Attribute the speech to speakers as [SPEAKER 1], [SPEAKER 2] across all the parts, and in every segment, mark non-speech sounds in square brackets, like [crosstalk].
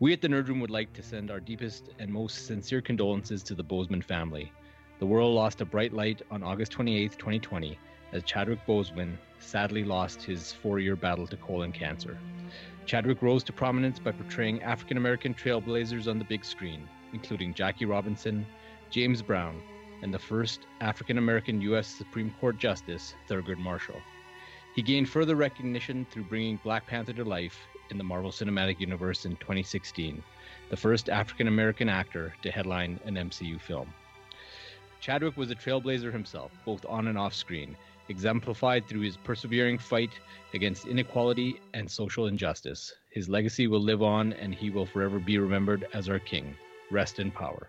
[SPEAKER 1] We at the Nerd Room would like to send our deepest and most sincere condolences to the Boseman family. The world lost a bright light on August 28, 2020, as Chadwick Boseman sadly lost his four year battle to colon cancer. Chadwick rose to prominence by portraying African American trailblazers on the big screen, including Jackie Robinson, James Brown, and the first African American U.S. Supreme Court Justice, Thurgood Marshall. He gained further recognition through bringing Black Panther to life in the Marvel Cinematic Universe in 2016, the first African American actor to headline an MCU film. Chadwick was a trailblazer himself, both on and off screen, exemplified through his persevering fight against inequality and social injustice. His legacy will live on, and he will forever be remembered as our king. Rest in power.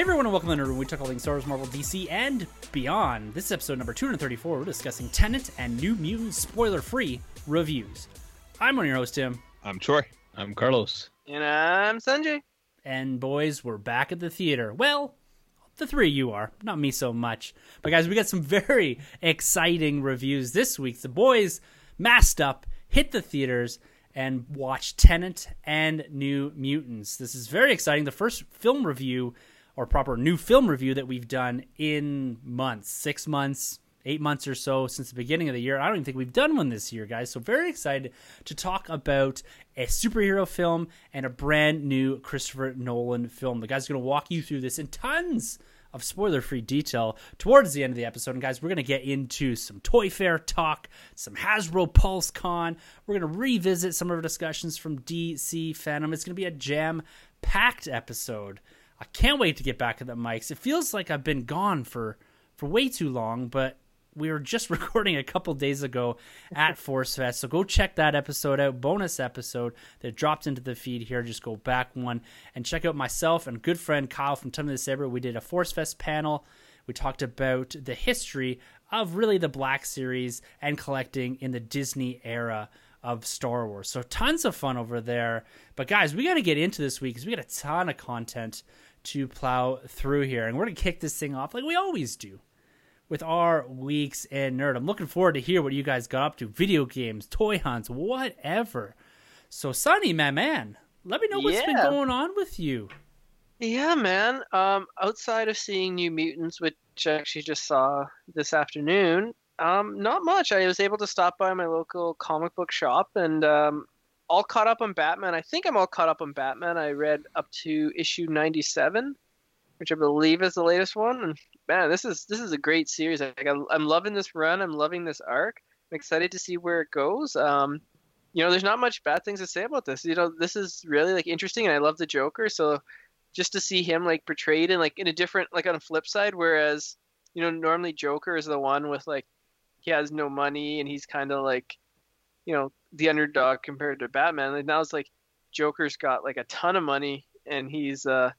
[SPEAKER 2] Hey everyone, and welcome to the Nerd Room. We talk all things Star Wars, Marvel, DC, and beyond. This is episode number 234. We're discussing Tenet and New Mutants spoiler-free reviews. I'm one of your hosts, Tim.
[SPEAKER 3] I'm Troy.
[SPEAKER 1] I'm Carlos.
[SPEAKER 4] And I'm Sunjay.
[SPEAKER 2] And boys, we're back at the theater. Well, the three of you are, not me so much. But guys, we got some [laughs] very exciting reviews this week. The boys masked up, hit the theaters, and watched Tenet and New Mutants. This is very exciting. The first film review or proper new film review that we've done in months, six months, eight months or so since the beginning of the year. I don't even think we've done one this year, guys. So very excited to talk about a superhero film and a brand new Christopher Nolan film. The guy's going to walk you through this in tons of spoiler-free detail towards the end of the episode. And guys, we're going to get into some Toy Fair talk, some Hasbro Pulse Con. We're going to revisit some of our discussions from DC FanDome. It's going to be a jam-packed episode. I can't wait to get back at the mics. It feels like I've been gone for for way too long, but we were just [laughs] recording a couple days ago at [laughs] Force Fest. So go check that episode out, bonus episode that dropped into the feed here. Just go back one and check out myself and good friend Kyle from Tumbling Saber. We did a Force Fest panel. We talked about the history of really the Black Series and collecting in the Disney era of Star Wars. So tons of fun over there. But guys, we got to get into this week because we got a ton of content to plow through here. And we're going to kick this thing off like we always do with our weeks in nerd. I'm looking forward to hear what you guys got up to video games, toy hunts, whatever. So, Sonny, my man, let me know what's been going on with you.
[SPEAKER 4] Yeah, man. Um, outside of seeing New Mutants, which I actually just saw this afternoon, um, not much. I was able to stop by my local comic book shop and um, all caught up on Batman. I think I'm all caught up on Batman. I read up to issue 97, which I believe is the latest one. And man, this is this is a great series. Like, I'm, loving this run. I'm loving this arc. I'm excited to see where it goes. Um, you know, there's not much bad things to say about this. You know, this is really like interesting, and I love the Joker. So just to see him like portrayed in like in a different like on a flip side, whereas you know normally Joker is the one with like he has no money and he's kind of like you know the underdog compared to Batman. And now it's like Joker's got like a ton of money and he's uh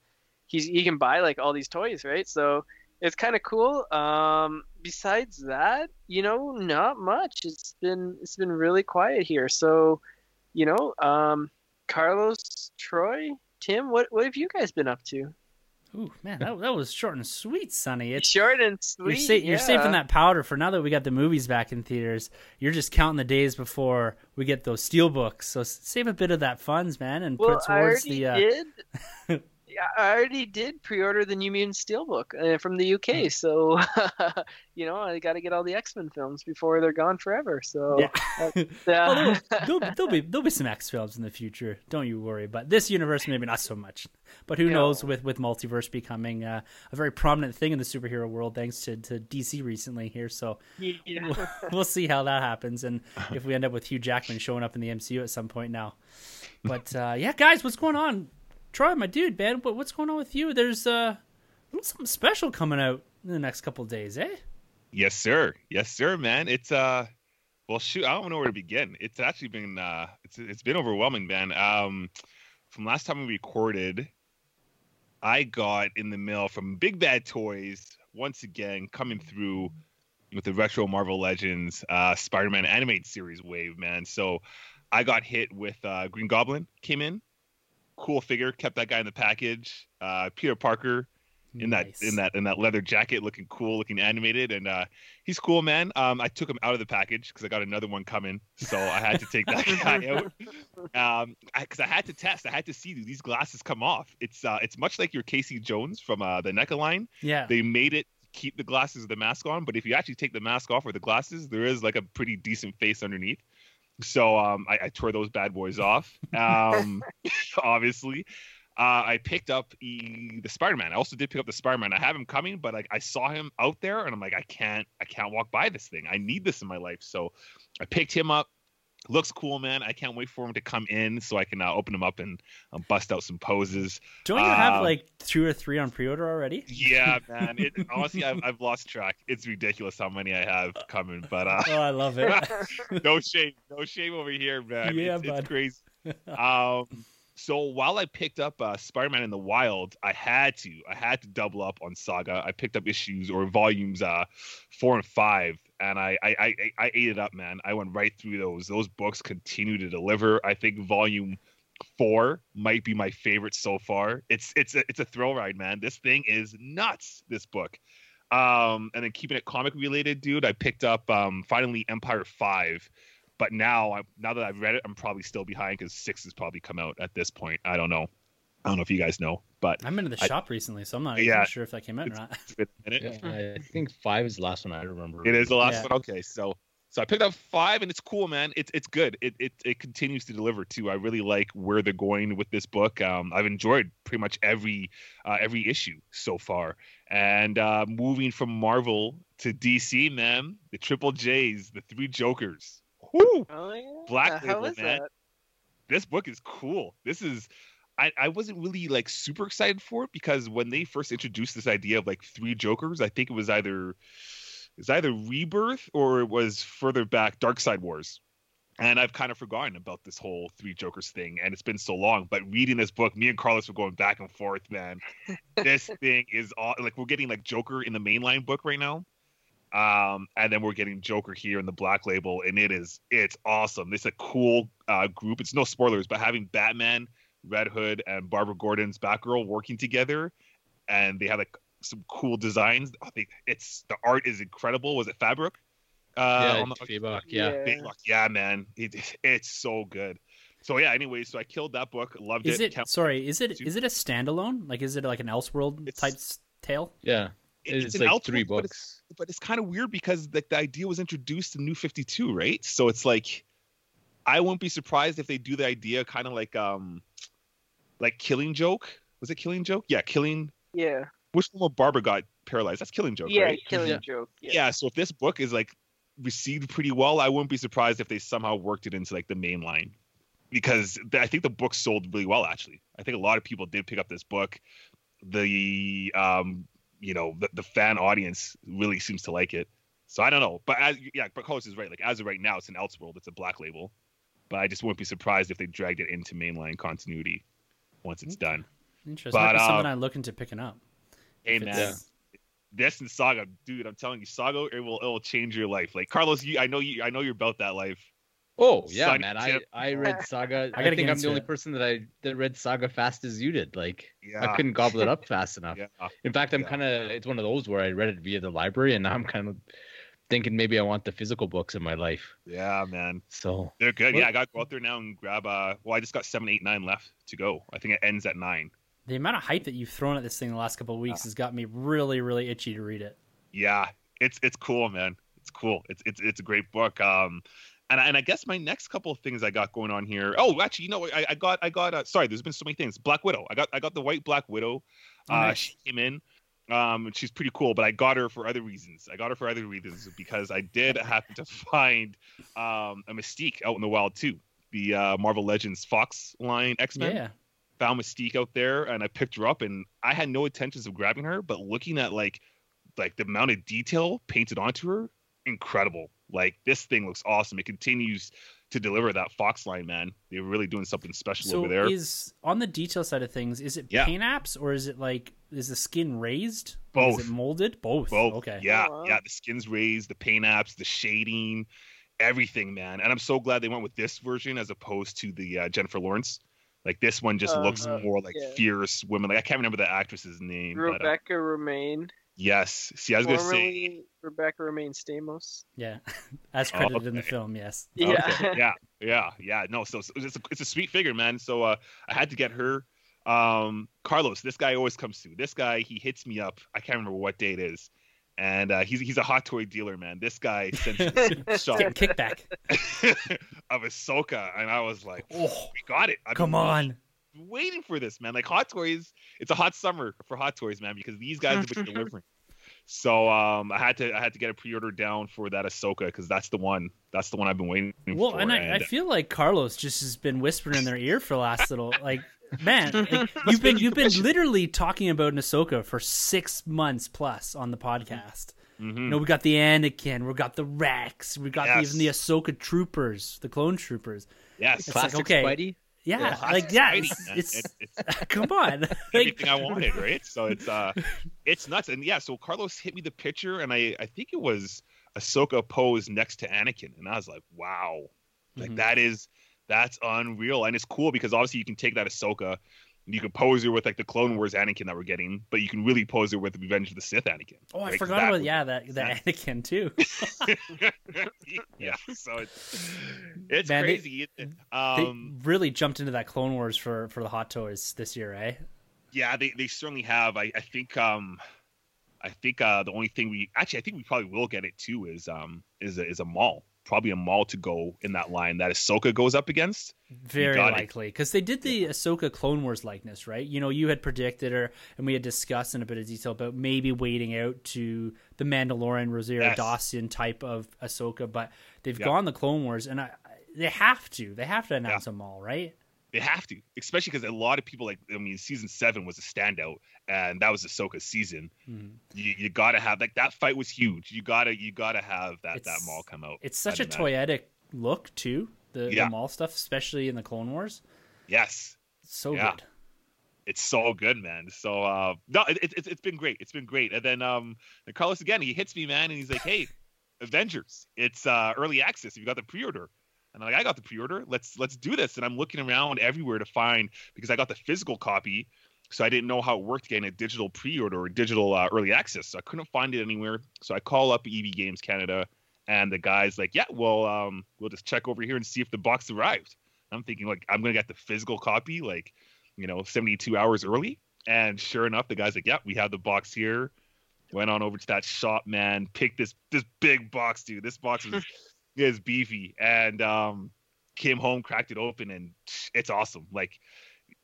[SPEAKER 4] he's he can buy like all these toys, right? So it's kind of cool. Um, besides that, you know, not much. It's been it's been really quiet here. So, you know, um, Carlos, Troy, Tim, what what have you guys been up to?
[SPEAKER 2] Ooh, man, that, that was short and sweet, Sonny. It's
[SPEAKER 4] Short and
[SPEAKER 2] you're,
[SPEAKER 4] sweet.
[SPEAKER 2] sa- you're saving that powder for now that we got the movies back in theaters. You're just counting the days before we get those steel books. So save a bit of that funds, man, and
[SPEAKER 4] Well,
[SPEAKER 2] put towards the. Uh,
[SPEAKER 4] did. Yeah, [laughs] I already did pre-order the New Mutant Steelbook uh, from the. UK, so [laughs] you know I got to get all the X Men films before they're gone forever. So
[SPEAKER 2] Yeah.
[SPEAKER 4] uh, [laughs]
[SPEAKER 2] there'll, there'll, be there'll be some X films in the future. Don't you worry. But this universe, maybe not so much. But who knows? With with multiverse becoming uh, a very prominent thing in the superhero world, thanks to, to DC recently here. So
[SPEAKER 4] Yeah.
[SPEAKER 2] we'll, [laughs] we'll see how that happens, and if we end up with Hugh Jackman showing up in the MCU at some point now. But uh, yeah, guys, what's going on? Troy, my dude, man, what, what's going on with you? There's uh, a little something special coming out in the next couple days, eh?
[SPEAKER 3] Yes, sir. Yes, sir, man. It's uh, well, shoot, I don't know where to begin. It's actually been uh, it's it's been overwhelming, man. Um, from last time we recorded, I got in the mail from Big Bad Toys once again coming through with the retro Marvel Legends uh, Spider-Man animated series wave, man. So I got hit with uh, Green Goblin came in, cool figure, kept that guy in the package. Uh, Peter Parker in
[SPEAKER 2] Nice.
[SPEAKER 3] that in that in that leather jacket, looking cool, looking animated, and uh, he's cool, man. Um, I took him out of the package because I got another one coming, so I had to take that [laughs] guy out. [laughs] Um, because I, had to test, I had to see do these glasses come off. It's uh, it's much like your Casey Jones from uh, the NECA line.
[SPEAKER 2] Yeah.
[SPEAKER 3] They made it keep the glasses with the mask on, but if you actually take the mask off or the glasses, there is like a pretty decent face underneath. So um, I, I tore those bad boys off. Um, [laughs] obviously, uh, I picked up e- the Spider-Man. I also did pick up the Spider-Man. I have him coming, but like I saw him out there, and I'm like, I can't, I can't walk by this thing. I need this in my life. So I picked him up. Looks cool, man. I can't wait for him to come in so I can uh, open him up and uh, bust out some poses.
[SPEAKER 2] Don't you have
[SPEAKER 3] Um,
[SPEAKER 2] like two or three on pre-order already?
[SPEAKER 3] Yeah, [laughs] man. It, honestly, I've, I've lost track. It's ridiculous how many I have coming, but uh,
[SPEAKER 2] Oh, I love it. [laughs]
[SPEAKER 3] no shame, no shame over here, man.
[SPEAKER 2] Yeah,
[SPEAKER 3] it's,
[SPEAKER 2] bud.
[SPEAKER 3] it's crazy. [laughs] um, so while I picked up uh, Spider-Man in the Wild, I had to, I had to double up on Saga. I picked up issues or volumes uh, four and five, and I, I, I, I ate it up, man. I went right through those. Those books continue to deliver. I think volume four might be my favorite so far. It's, it's, a, it's a thrill ride, man. This thing is nuts. This book. Um, and then keeping it comic related, dude, I picked up um, finally Empire Five, but now I'm now that I've read it, I'm probably still behind because six has probably come out at this point. I don't know. I don't know if you guys know, but
[SPEAKER 2] I've been to the
[SPEAKER 3] I-
[SPEAKER 2] shop recently, so I'm not
[SPEAKER 3] Yeah.
[SPEAKER 2] even sure if that came out or not.
[SPEAKER 3] it's been a minute.
[SPEAKER 1] Yeah, I think five is the last one I remember.
[SPEAKER 3] It is the last
[SPEAKER 2] Yeah.
[SPEAKER 3] one. Okay, so so I picked up five, and it's cool, man. It's it's good. It it it continues to deliver too. I really like where they're going with this book. Um, I've enjoyed pretty much every uh, every issue so far. And uh, moving from Marvel to DC, man, the Triple J's, the three Jokers. Whoo!
[SPEAKER 4] Oh yeah.
[SPEAKER 3] Black
[SPEAKER 4] How
[SPEAKER 3] Label, man.
[SPEAKER 4] that?
[SPEAKER 3] this book is cool. This is I, I wasn't really like super excited for it because when they first introduced this idea of like three Jokers, I think it was either it's either Rebirth or it was further back Darkseid Wars. And I've kind of forgotten about this whole three Jokers thing, and it's been so long. But reading this book, me and Carlos were going back and forth, man. [laughs] this thing is all like we're getting like Joker in the mainline book right now. Um, and then we're getting Joker here in the Black Label, and it is it's awesome. It's a cool uh, group. It's no spoilers, but having Batman, Red Hood, and Barbara Gordon's Batgirl working together, and they have like some cool designs. I think it's the art is incredible. Was it Fabric? Uh,
[SPEAKER 1] yeah,
[SPEAKER 3] on the-
[SPEAKER 1] Fabok, yeah.
[SPEAKER 3] Big Yeah, man, it, it's so good. So yeah. Anyway, so I killed that book. Loved
[SPEAKER 2] Is it
[SPEAKER 3] Can't-
[SPEAKER 2] sorry? Is it is it a standalone? Like, is it like an Elseworld
[SPEAKER 3] It's-
[SPEAKER 2] type tale?
[SPEAKER 1] Yeah,
[SPEAKER 3] it's,
[SPEAKER 1] it's
[SPEAKER 3] an
[SPEAKER 1] like
[SPEAKER 3] Elseworld,
[SPEAKER 1] three
[SPEAKER 3] but it's-
[SPEAKER 1] books.
[SPEAKER 3] but it's kind of weird because like the idea was introduced in New Fifty Two, right? So it's like I wouldn't be surprised if they do the idea kind of like um like Killing Joke. Was it Killing Joke? Yeah, Killing.
[SPEAKER 4] Yeah.
[SPEAKER 3] Which one where Barbara got paralyzed? That's Killing Joke,
[SPEAKER 4] Yeah,
[SPEAKER 3] right?
[SPEAKER 4] killing
[SPEAKER 1] Yeah.
[SPEAKER 4] joke.
[SPEAKER 3] Yeah.
[SPEAKER 4] Yeah.
[SPEAKER 3] So if this book is like received pretty well, I wouldn't be surprised if they somehow worked it into like the main line because th- I think the book sold really well. Actually, I think a lot of people did pick up this book. The um, you know, the, the fan audience really seems to like it. So I don't know, but as, yeah, but Carlos is right. Like as of right now, it's an Elseworld. It's a black label, but I just wouldn't be surprised if they dragged it into mainline continuity once it's done.
[SPEAKER 2] Interesting.
[SPEAKER 3] But,
[SPEAKER 2] Might be something
[SPEAKER 3] uh,
[SPEAKER 2] I'm looking to picking up.
[SPEAKER 3] Hey
[SPEAKER 2] If
[SPEAKER 3] man,
[SPEAKER 2] it's-
[SPEAKER 3] this and Saga, dude, I'm telling you, Saga, it will it will change your life. Like Carlos, you, I know you, I know you're about that life.
[SPEAKER 1] Oh yeah,
[SPEAKER 3] Sunny
[SPEAKER 1] man. I,
[SPEAKER 3] Tip.
[SPEAKER 1] I read [laughs] Saga.
[SPEAKER 2] I
[SPEAKER 1] I, think I'm the only
[SPEAKER 2] it.
[SPEAKER 1] person that I that read Saga fast as you did. Like
[SPEAKER 3] Yeah,
[SPEAKER 1] I couldn't gobble it up fast [laughs] enough.
[SPEAKER 3] Yeah,
[SPEAKER 1] In fact, I'm
[SPEAKER 3] Yeah.
[SPEAKER 1] kind of it's one of those where I read it via the library, and now I'm kind of thinking maybe I want the physical books in my life.
[SPEAKER 3] yeah, man,
[SPEAKER 1] So
[SPEAKER 3] they're good. Yeah, I got to go out there now and grab. Uh, well, I just got seven, eight, nine left to go. I think it ends at nine.
[SPEAKER 2] The amount of hype that you've thrown at this thing the last couple of weeks has got me really, really itchy to read it.
[SPEAKER 3] Yeah, it's it's cool, man. It's cool. It's it's it's a great book. Um, and I- and I guess my next couple of things I got going on here. Oh, actually, you know. I, I got I got. Uh, sorry, there's been so many things. Black Widow. I got I got the white Black Widow.
[SPEAKER 2] Oh,
[SPEAKER 3] Uh,
[SPEAKER 2] nice.
[SPEAKER 3] she came in. Um, she's pretty cool, but I got her for other reasons. I got her for other reasons because I did [laughs] happen to find um, a Mystique out in the wild too. The uh, Marvel Legends Fox line X Men.
[SPEAKER 2] Yeah.
[SPEAKER 3] found Mystique out there, and I picked her up, and I had no intentions of grabbing her, but looking at like like the amount of detail painted onto her, incredible. Like this thing looks awesome. It continues to deliver that Fox line, man. They're really doing something special
[SPEAKER 2] So
[SPEAKER 3] over there.
[SPEAKER 2] is on the detail side of things, is it
[SPEAKER 3] Yeah.
[SPEAKER 2] paint apps or is it like is the skin raised?
[SPEAKER 3] Both.
[SPEAKER 2] Is it molded? Both.
[SPEAKER 3] Both.
[SPEAKER 2] Okay.
[SPEAKER 3] Yeah,
[SPEAKER 4] Oh, wow.
[SPEAKER 3] yeah. The skin's raised, the paint apps, the shading, everything, man. And I'm so glad they went with this version as opposed to the uh, Jennifer Lawrence. Like this one just
[SPEAKER 4] Uh,
[SPEAKER 3] looks
[SPEAKER 2] uh,
[SPEAKER 3] more like
[SPEAKER 4] yeah.
[SPEAKER 3] fierce women. Like I can't remember the actress's name. But, uh,
[SPEAKER 4] Rebecca Romijn.
[SPEAKER 3] Yes. See, I was gonna say.
[SPEAKER 4] formerly Rebecca Romijn Stamos.
[SPEAKER 2] Yeah. [laughs] As
[SPEAKER 3] Oh,
[SPEAKER 2] credited in the film, yes.
[SPEAKER 4] Yeah.
[SPEAKER 3] Okay, yeah, [laughs] yeah, yeah. No, so, so it's a it's a sweet figure, man. So uh, I had to get her. Um, Carlos, this guy always comes through. This guy, he hits me up. I can't remember what day it is, and uh, he's he's a hot toy dealer, man. This guy sent me [laughs] a shot
[SPEAKER 2] kickback.
[SPEAKER 3] of Ahsoka, and I was like,
[SPEAKER 2] Oh,
[SPEAKER 3] we got it. I've
[SPEAKER 2] come
[SPEAKER 3] been
[SPEAKER 2] on.
[SPEAKER 3] Waiting for this, man. Like Hot Toys, it's a hot summer for Hot Toys, man, because these guys have been [laughs] delivering. So um, I had to I had to get a pre-order down for that Ahsoka because that's the one that's the one I've been waiting for.
[SPEAKER 2] Well,
[SPEAKER 3] for.
[SPEAKER 2] and I, I feel like Carlos just has been whispering in their ear for the last little like [laughs] man, like, you've been you've been literally talking about an Ahsoka for six months plus on the podcast.
[SPEAKER 3] Mhm.
[SPEAKER 2] You know, we got the Anakin, we got the Rex, we got
[SPEAKER 3] Yes.
[SPEAKER 2] even the Ahsoka troopers, the clone troopers.
[SPEAKER 3] yes,
[SPEAKER 2] It's like,
[SPEAKER 1] Classic
[SPEAKER 2] okay.
[SPEAKER 1] Spidey.
[SPEAKER 2] Yeah,
[SPEAKER 3] Yeah,
[SPEAKER 2] like yeah, it's, it's
[SPEAKER 3] it's [laughs]
[SPEAKER 2] come on, [laughs]
[SPEAKER 3] everything I wanted, [laughs] right? So it's uh, it's nuts, and yeah. So Carlos hit me the picture, and I I think it was Ahsoka posed next to Anakin, and I was like, wow, like
[SPEAKER 2] Mhm.
[SPEAKER 3] that is that's unreal, and it's cool because obviously you can take that Ahsoka, you can pose her with like the Clone Wars Anakin that we're getting, but you can really pose her with Revenge of the Sith Anakin.
[SPEAKER 2] oh, I
[SPEAKER 3] right?
[SPEAKER 2] forgot about yeah that the Anakin too. [laughs] [laughs]
[SPEAKER 3] yeah, so it's it's
[SPEAKER 2] Man,
[SPEAKER 3] crazy.
[SPEAKER 2] they
[SPEAKER 3] um,
[SPEAKER 2] really jumped into that Clone Wars for for the Hot Toys this year, eh?
[SPEAKER 3] Yeah, they, they certainly have. I, I think um I think uh the only thing we actually I think we probably will get it too is um is a, is a Maul. Probably a Maul to go in that line that Ahsoka goes up against.
[SPEAKER 2] Very likely because they did the Ahsoka Clone Wars likeness, right? You know, you had predicted her, and we had discussed in a bit of detail about maybe waiting out to the Mandalorian Rosario
[SPEAKER 3] Yes.
[SPEAKER 2] Dawson type of Ahsoka, but they've
[SPEAKER 3] Yeah.
[SPEAKER 2] gone the Clone Wars, and I, they have to, they have to announce them all, right?
[SPEAKER 3] They have to, especially because a lot of people like I mean season seven was a standout and that was Ahsoka's season.
[SPEAKER 2] Mhm.
[SPEAKER 3] You, you gotta have like that fight was huge. You gotta you gotta have that that Maul come out.
[SPEAKER 2] It's such a
[SPEAKER 3] imagine.
[SPEAKER 2] toyetic look too, the,
[SPEAKER 3] Yeah.
[SPEAKER 2] the Maul stuff, especially in the Clone Wars.
[SPEAKER 3] Yes.
[SPEAKER 2] So
[SPEAKER 3] Yeah.
[SPEAKER 2] good.
[SPEAKER 3] it's so good, man. So uh, no, it, it, it's it's been great. It's been great. And then um, and Carlos again, he hits me, man, and he's like, "Hey, [laughs] Avengers, it's uh, early access. You got the pre-order." And I'm like, "I got the pre-order. Let's let's do this." And I'm looking around everywhere to find because I got the physical copy, so I didn't know how it worked getting a digital pre-order or digital uh, early access. So I couldn't find it anywhere. So I call up EB Games Canada, and the guy's like, "Yeah, well, um, we'll just check over here and see if the box arrived." I'm thinking like, I'm gonna get the physical copy, like you know 72 hours early and sure enough the guy's like yeah we have the box here went on over to that shop man picked this this big box dude this box was [laughs] is beefy and um came home cracked it open and it's awesome like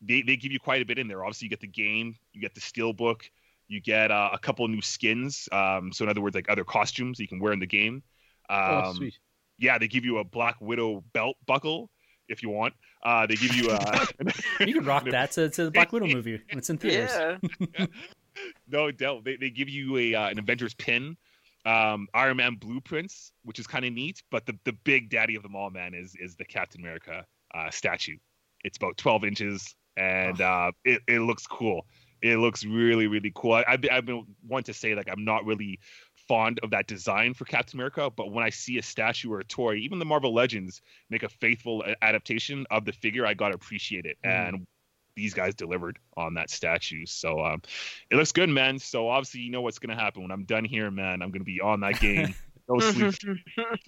[SPEAKER 3] they, they give you quite a bit in there obviously you get the game you get the steel book you get uh, a couple new skins um so in other words like other costumes you can wear in the game um
[SPEAKER 1] oh, sweet.
[SPEAKER 3] yeah they give you a black widow belt buckle if you want uh they give you uh [laughs]
[SPEAKER 2] You can rock [laughs] that to, to the Black Widow movie when it's in theaters.
[SPEAKER 4] Yeah. [laughs]
[SPEAKER 3] no doubt. They, they give you a uh, an Avengers pin, um, Iron Man blueprints, which is kind of neat. But the, the big daddy of them all, man, is is the Captain America uh, statue. It's about 12 inches, and uh, it it looks cool. It looks really really cool. I, I've been, I've been one to say like I'm not really fond of that design for Captain America, but when I see a statue or a toy, even the Marvel Legends make a faithful adaptation of the figure, I gotta appreciate it.
[SPEAKER 2] Mm.
[SPEAKER 3] And these guys delivered on that statue. So um, it looks good, man. So obviously, you know what's gonna happen when I'm done here, man. I'm gonna be on that game. [laughs] No sleep. [laughs]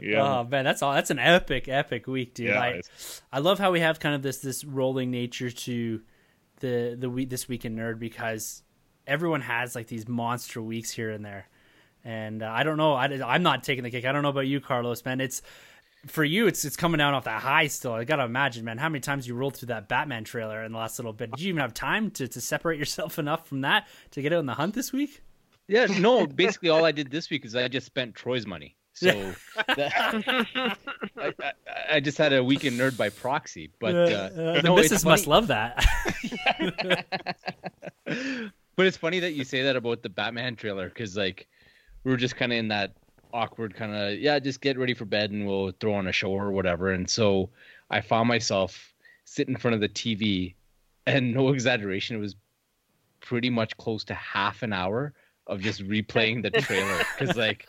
[SPEAKER 3] yeah,
[SPEAKER 2] Oh man, that's all. That's an epic, epic week, dude.
[SPEAKER 3] yeah.
[SPEAKER 2] I, I love how we have kind of this this rolling nature to the the week this week in nerd because everyone has like these monster weeks here and there, and uh, I don't know. I, I'm not taking the kick. I don't know about you, Carlos. Man, it's for you. It's it's coming down off that high still. I gotta imagine, man, how many times you rolled through that Batman trailer in the last little bit. Did you even have time to to separate yourself [laughs] enough from that to get out on the hunt this week?
[SPEAKER 1] Yeah, [laughs] no. Basically, all I did this week is I just spent Troy's money. So that, I, I, I just had a weekend nerd by proxy. But uh,
[SPEAKER 2] Uh, the
[SPEAKER 1] no,
[SPEAKER 2] missus must love that. [laughs]
[SPEAKER 1] but it's funny that you say that about the Batman trailer because like we were just kind of in that awkward kind of yeah, just get ready for bed and we'll throw on a show or whatever. And so I found myself sitting in front of the TV, and no [laughs] exaggeration, it was pretty much close to half an hour of just replaying the trailer because like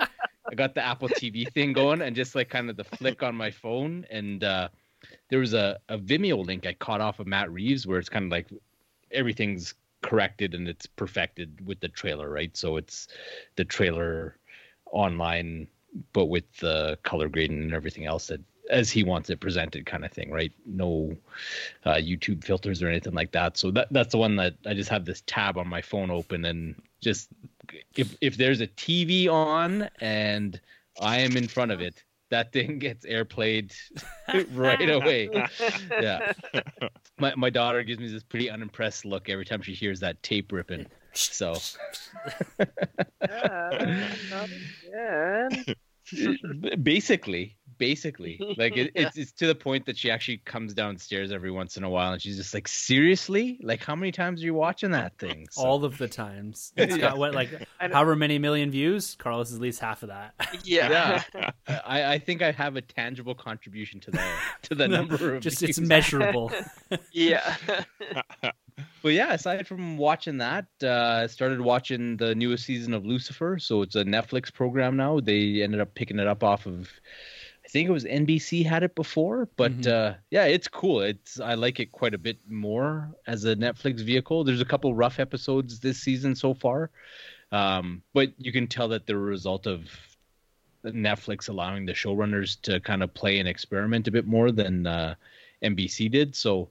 [SPEAKER 1] I got the Apple TV thing going and just like kind of the flick on my phone and uh there was a, a Vimeo link I caught off of Matt Reeves where it's kind of like everything's corrected and it's perfected with the trailer, right? So it's the trailer online, but with the color grading and everything else that as he wants it presented, kind of thing, right? No uh, YouTube filters or anything like that. So that that's the one that I just have this tab on my phone open and just if if there's a TV on and I am in front of it, that thing [laughs] gets airplayed [laughs] right [laughs] away. Yeah. My my daughter gives me this pretty unimpressed look every time she hears that tape ripping. So
[SPEAKER 4] Yeah, not [laughs] again.
[SPEAKER 1] basically, basically, like it, it's [laughs] it's to the point that she actually comes downstairs every once in a while and she's just like, seriously, like how many times are you watching that thing? So,
[SPEAKER 2] All of the times. [laughs] It's got what like however many million views. Carlos is at least half of that.
[SPEAKER 4] Yeah.
[SPEAKER 1] I, I think I have a tangible contribution to the to the number of
[SPEAKER 2] Just it's measurable.
[SPEAKER 4] yeah.
[SPEAKER 1] But yeah, aside from watching that, uh, I started watching the newest season of Lucifer. So it's a Netflix program now. They ended up picking it up off of, I think it was NBC had it before. But
[SPEAKER 2] Mhm.
[SPEAKER 1] uh, yeah, it's cool. It's I like it quite a bit more as a Netflix vehicle. There's a couple rough episodes this season so far, um, but you can tell that they're a result of Netflix allowing the showrunners to kind of play and experiment a bit more than uh, NBC did. So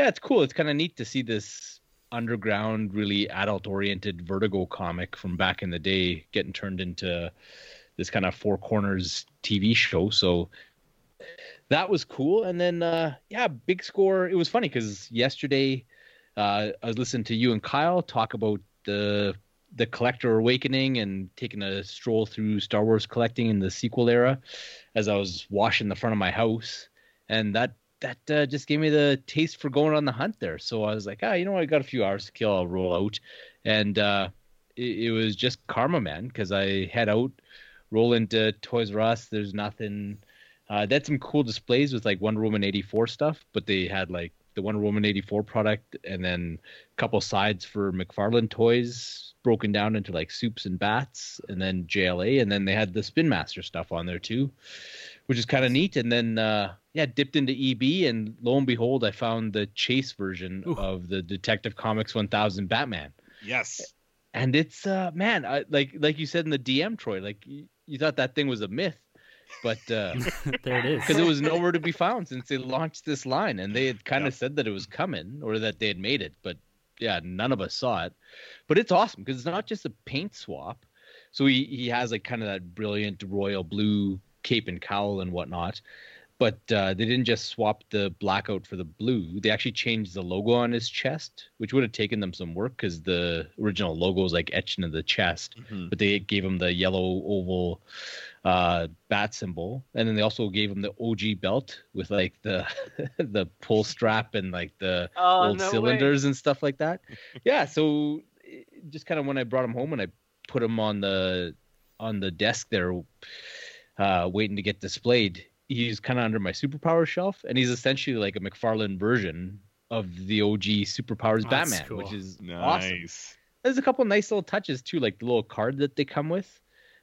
[SPEAKER 1] yeah, it's cool. It's kind of neat to see this underground, really adult oriented Vertigo comic from back in the day getting turned into this kind of four corners TV show. So that was cool. And then, uh, yeah, big score. It was funny because yesterday uh, I was listening to you and Kyle talk about the the collector awakening and taking a stroll through Star Wars collecting in the sequel era as I was washing the front of my house. And that that uh, just gave me the taste for going on the hunt there. So I was like, ah, you know? I got a few hours to kill. I'll roll out. And uh, it, it was just karma, man, because I head out, roll into Toys R Us. There's nothing. Uh, they had some cool displays with like Wonder Woman 84 stuff, but they had like the Wonder Woman 84 product and then a couple sides for McFarlane toys broken down into like soups and bats and then JLA. And then they had the Spin Master stuff on there too, which is kind of neat. And then, uh, yeah, dipped into EB and lo and behold, I found the chase version
[SPEAKER 2] Ooh.
[SPEAKER 1] of the Detective Comics 1000 Batman
[SPEAKER 3] yes.
[SPEAKER 1] and it's uh man I, like like you said in the dm troy like you, you thought that thing was a myth but uh [laughs]
[SPEAKER 2] there it is.
[SPEAKER 1] because it was nowhere to be found since they launched this line and they had kind of said that it was coming or that they had made it but yeah none of us saw it but it's awesome because it's not just a paint swap so he, he has like kind of that brilliant royal blue cape and cowl and whatnot but uh, they didn't just swap the blackout for the blue. They actually changed the logo on his chest, which would have taken them some work because the original logo is like etched into the chest.
[SPEAKER 3] Mhm.
[SPEAKER 1] But they gave him the yellow oval uh, bat symbol, and then they also gave him the OG belt with like the [laughs] the pull strap and like the [laughs]
[SPEAKER 4] Oh,
[SPEAKER 1] old
[SPEAKER 4] no way.
[SPEAKER 1] cylinders and stuff like that. yeah, so just kind of when I brought him home and I put him on the on the desk there, uh, waiting to get displayed, he's kind of under my superpower shelf, and he's essentially like a McFarlane version of the OG superpowers
[SPEAKER 2] Oh, that's
[SPEAKER 1] Batman,
[SPEAKER 2] cool.
[SPEAKER 1] which is awesome.
[SPEAKER 3] Nice.
[SPEAKER 1] There's a couple nice little touches too, like the little card that they come with.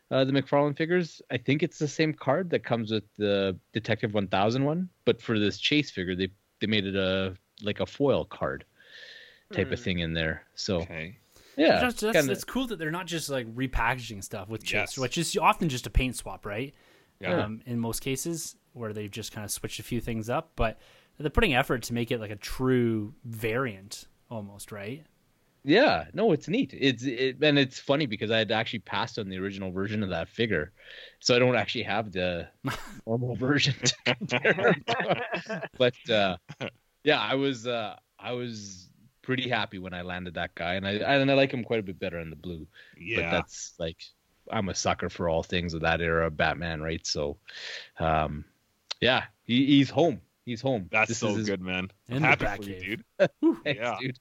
[SPEAKER 1] Uh, the McFarlane figures, I think it's the same card that comes with the Detective 1000 one, but for this Chase figure, they they made it a like a foil card type of
[SPEAKER 4] Hmm.
[SPEAKER 1] thing in there. So
[SPEAKER 3] Okay.
[SPEAKER 1] yeah,
[SPEAKER 2] That's, that's,
[SPEAKER 1] kinda-
[SPEAKER 2] it's cool that they're not just like repackaging stuff with Chase,
[SPEAKER 3] Yes.
[SPEAKER 2] which is often just a paint swap, right?
[SPEAKER 3] Yeah.
[SPEAKER 2] Um, in most cases, where they've just kind of switched a few things up, but they're putting effort to make it like a true variant, almost, right?
[SPEAKER 1] Yeah, no, it's neat. It's it, and it's funny because I had actually passed on the original version of that figure, so I don't actually have the [laughs] normal version to compare. [laughs] but uh, yeah, I was uh, I was pretty happy when I landed that guy, and I and I like him quite a bit better in the blue. But
[SPEAKER 3] yeah.
[SPEAKER 1] that's like I'm a sucker for all things of that era of Batman, right? So, um, yeah, he, he's home. He's home.
[SPEAKER 3] That's
[SPEAKER 1] This
[SPEAKER 3] so
[SPEAKER 1] is his-
[SPEAKER 3] good, man. I'm happy for you, dude. [laughs]
[SPEAKER 1] Thanks,
[SPEAKER 3] Yeah.
[SPEAKER 1] dude.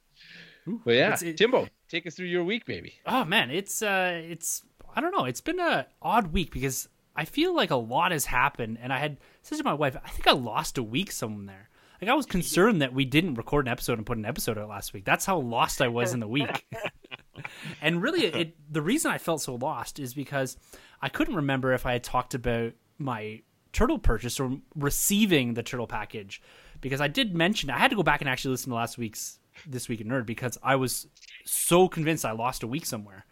[SPEAKER 1] But yeah,
[SPEAKER 2] it-
[SPEAKER 1] Timbo, take us through your week, baby.
[SPEAKER 2] Oh man, it's uh it's I don't know, it's been a odd week because I feel like a lot has happened and I had said to my wife, I think I lost a week somewhere. Like I was concerned that we didn't record an episode and put an episode out last week. That's how lost I was in the week. [laughs] and really [laughs] it the reason I felt so lost is because I couldn't remember if I had talked about my turtle purchase or receiving the turtle package because I did mention I had to go back and actually listen to last week's this week in nerd because I was so convinced I lost a week somewhere.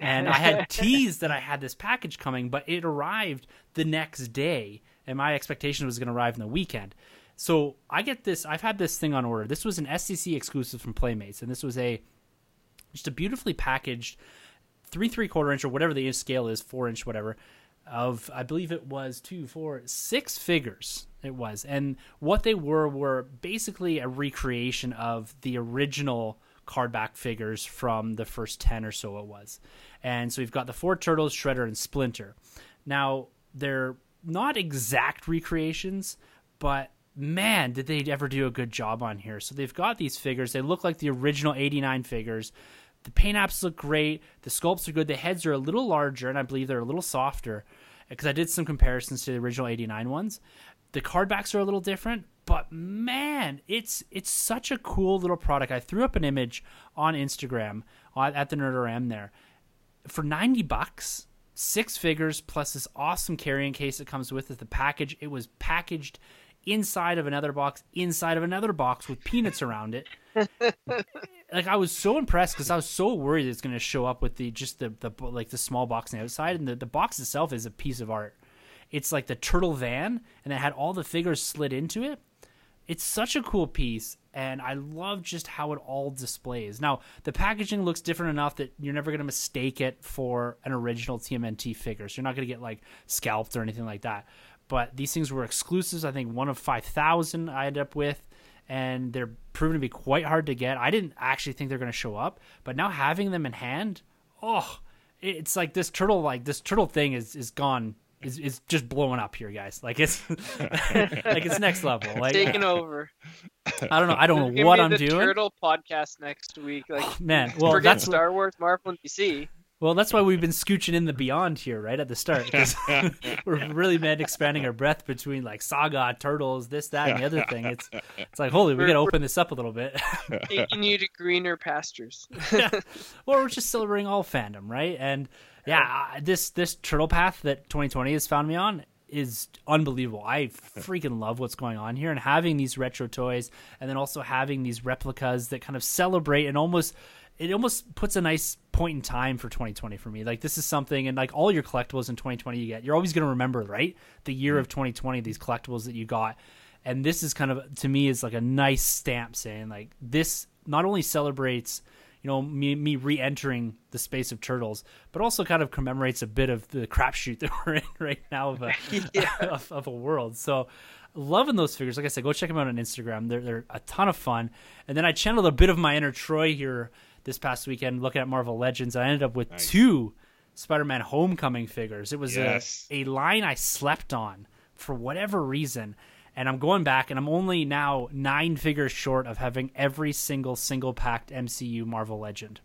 [SPEAKER 2] And I had [laughs] teased that I had this package coming, but it arrived the next day, and my expectation was going to arrive in the weekend. So I get this. I've had this thing on order. This was an SCC exclusive from Playmates, and this was a just a beautifully packaged three three quarter inch or whatever the scale is, four inch whatever. Of I believe it was two, four, six figures. It was, and what they were were basically a recreation of the original cardback figures from the first 10 or so it was. And so we've got the four turtles, Shredder, and Splinter. Now, they're not exact recreations, but man, did they ever do a good job on here. So they've got these figures. They look like the original 89 figures. The paint apps look great. The sculpts are good. The heads are a little larger, and I believe they're a little softer because I did some comparisons to the original 89 ones. The card backs are a little different, but man, it's it's such a cool little product. I threw up an image on Instagram uh, at the Nerd Room there for 90 bucks, six figures plus this awesome carrying case that comes with it. The package, it was packaged inside of another box, inside of another box with peanuts around it. [laughs] like I was so impressed because I was so worried it's going to show up with the just the, the like the small box on the outside, and the, the box itself is a piece of art. It's like the turtle van, and it had all the figures slid into it. It's such a cool piece, and I love just how it all displays. Now, the packaging looks different enough that you're never going to mistake it for an original TMNT figure. So you're not going to get like scalped or anything like that. But these things were exclusives. I think one of 5,000 I ended up with, and they're proven to be quite hard to get. I didn't actually think they're going to show up, but now having them in hand, oh, it's like this turtle, like this turtle thing is, is gone. Is, is just blowing up here, guys. Like it's [laughs] like it's next level. Like
[SPEAKER 4] Taking over.
[SPEAKER 2] I don't know. I don't know what I'm
[SPEAKER 4] the
[SPEAKER 2] doing.
[SPEAKER 4] Turtle podcast next week. Like, oh,
[SPEAKER 2] Man, well
[SPEAKER 4] forget
[SPEAKER 2] that's
[SPEAKER 4] Star Wars, Marvel, and DC.
[SPEAKER 2] Well that's why we've been scooching in the beyond here right at the start. [laughs] [laughs] we're really meant expanding our breath between like Saga, Turtles, this, that, and the other thing. It's it's like holy, we
[SPEAKER 4] We're-
[SPEAKER 2] got to open this up a little bit.
[SPEAKER 4] Taking you to greener pastures. [laughs]
[SPEAKER 2] well, we're just celebrating all fandom, right? And yeah, uh, this this turtle path that 2020 has found me on is unbelievable. I freaking love what's going on here and having these retro toys and then also having these replicas that kind of celebrate and almost it almost puts a nice point in time for 2020 for me. Like this is something and like all your collectibles in 2020 you get, you're always going to remember, right? The year of mm-hmm. 2020 these collectibles that you got. And this is kind of to me is like a nice stamp saying like this not only celebrates you know me me re-entering the space of turtles, but also kind of commemorates a bit of the crapshoot [laughs] that we're in right now of a [laughs] [laughs] of, of a world. So loving those figures. Like I said, go check them out on Instagram. They're they're a ton of fun. And then I channeled a bit of my inner Troy here this past weekend, looking at Marvel Legends. I ended up with
[SPEAKER 3] Nice.
[SPEAKER 2] two Spider-Man Homecoming figures. It was
[SPEAKER 3] Yes.
[SPEAKER 2] a a line I slept on for whatever reason. And I'm going back, and I'm only now nine figures short of having every single single packed MCU Marvel Legend.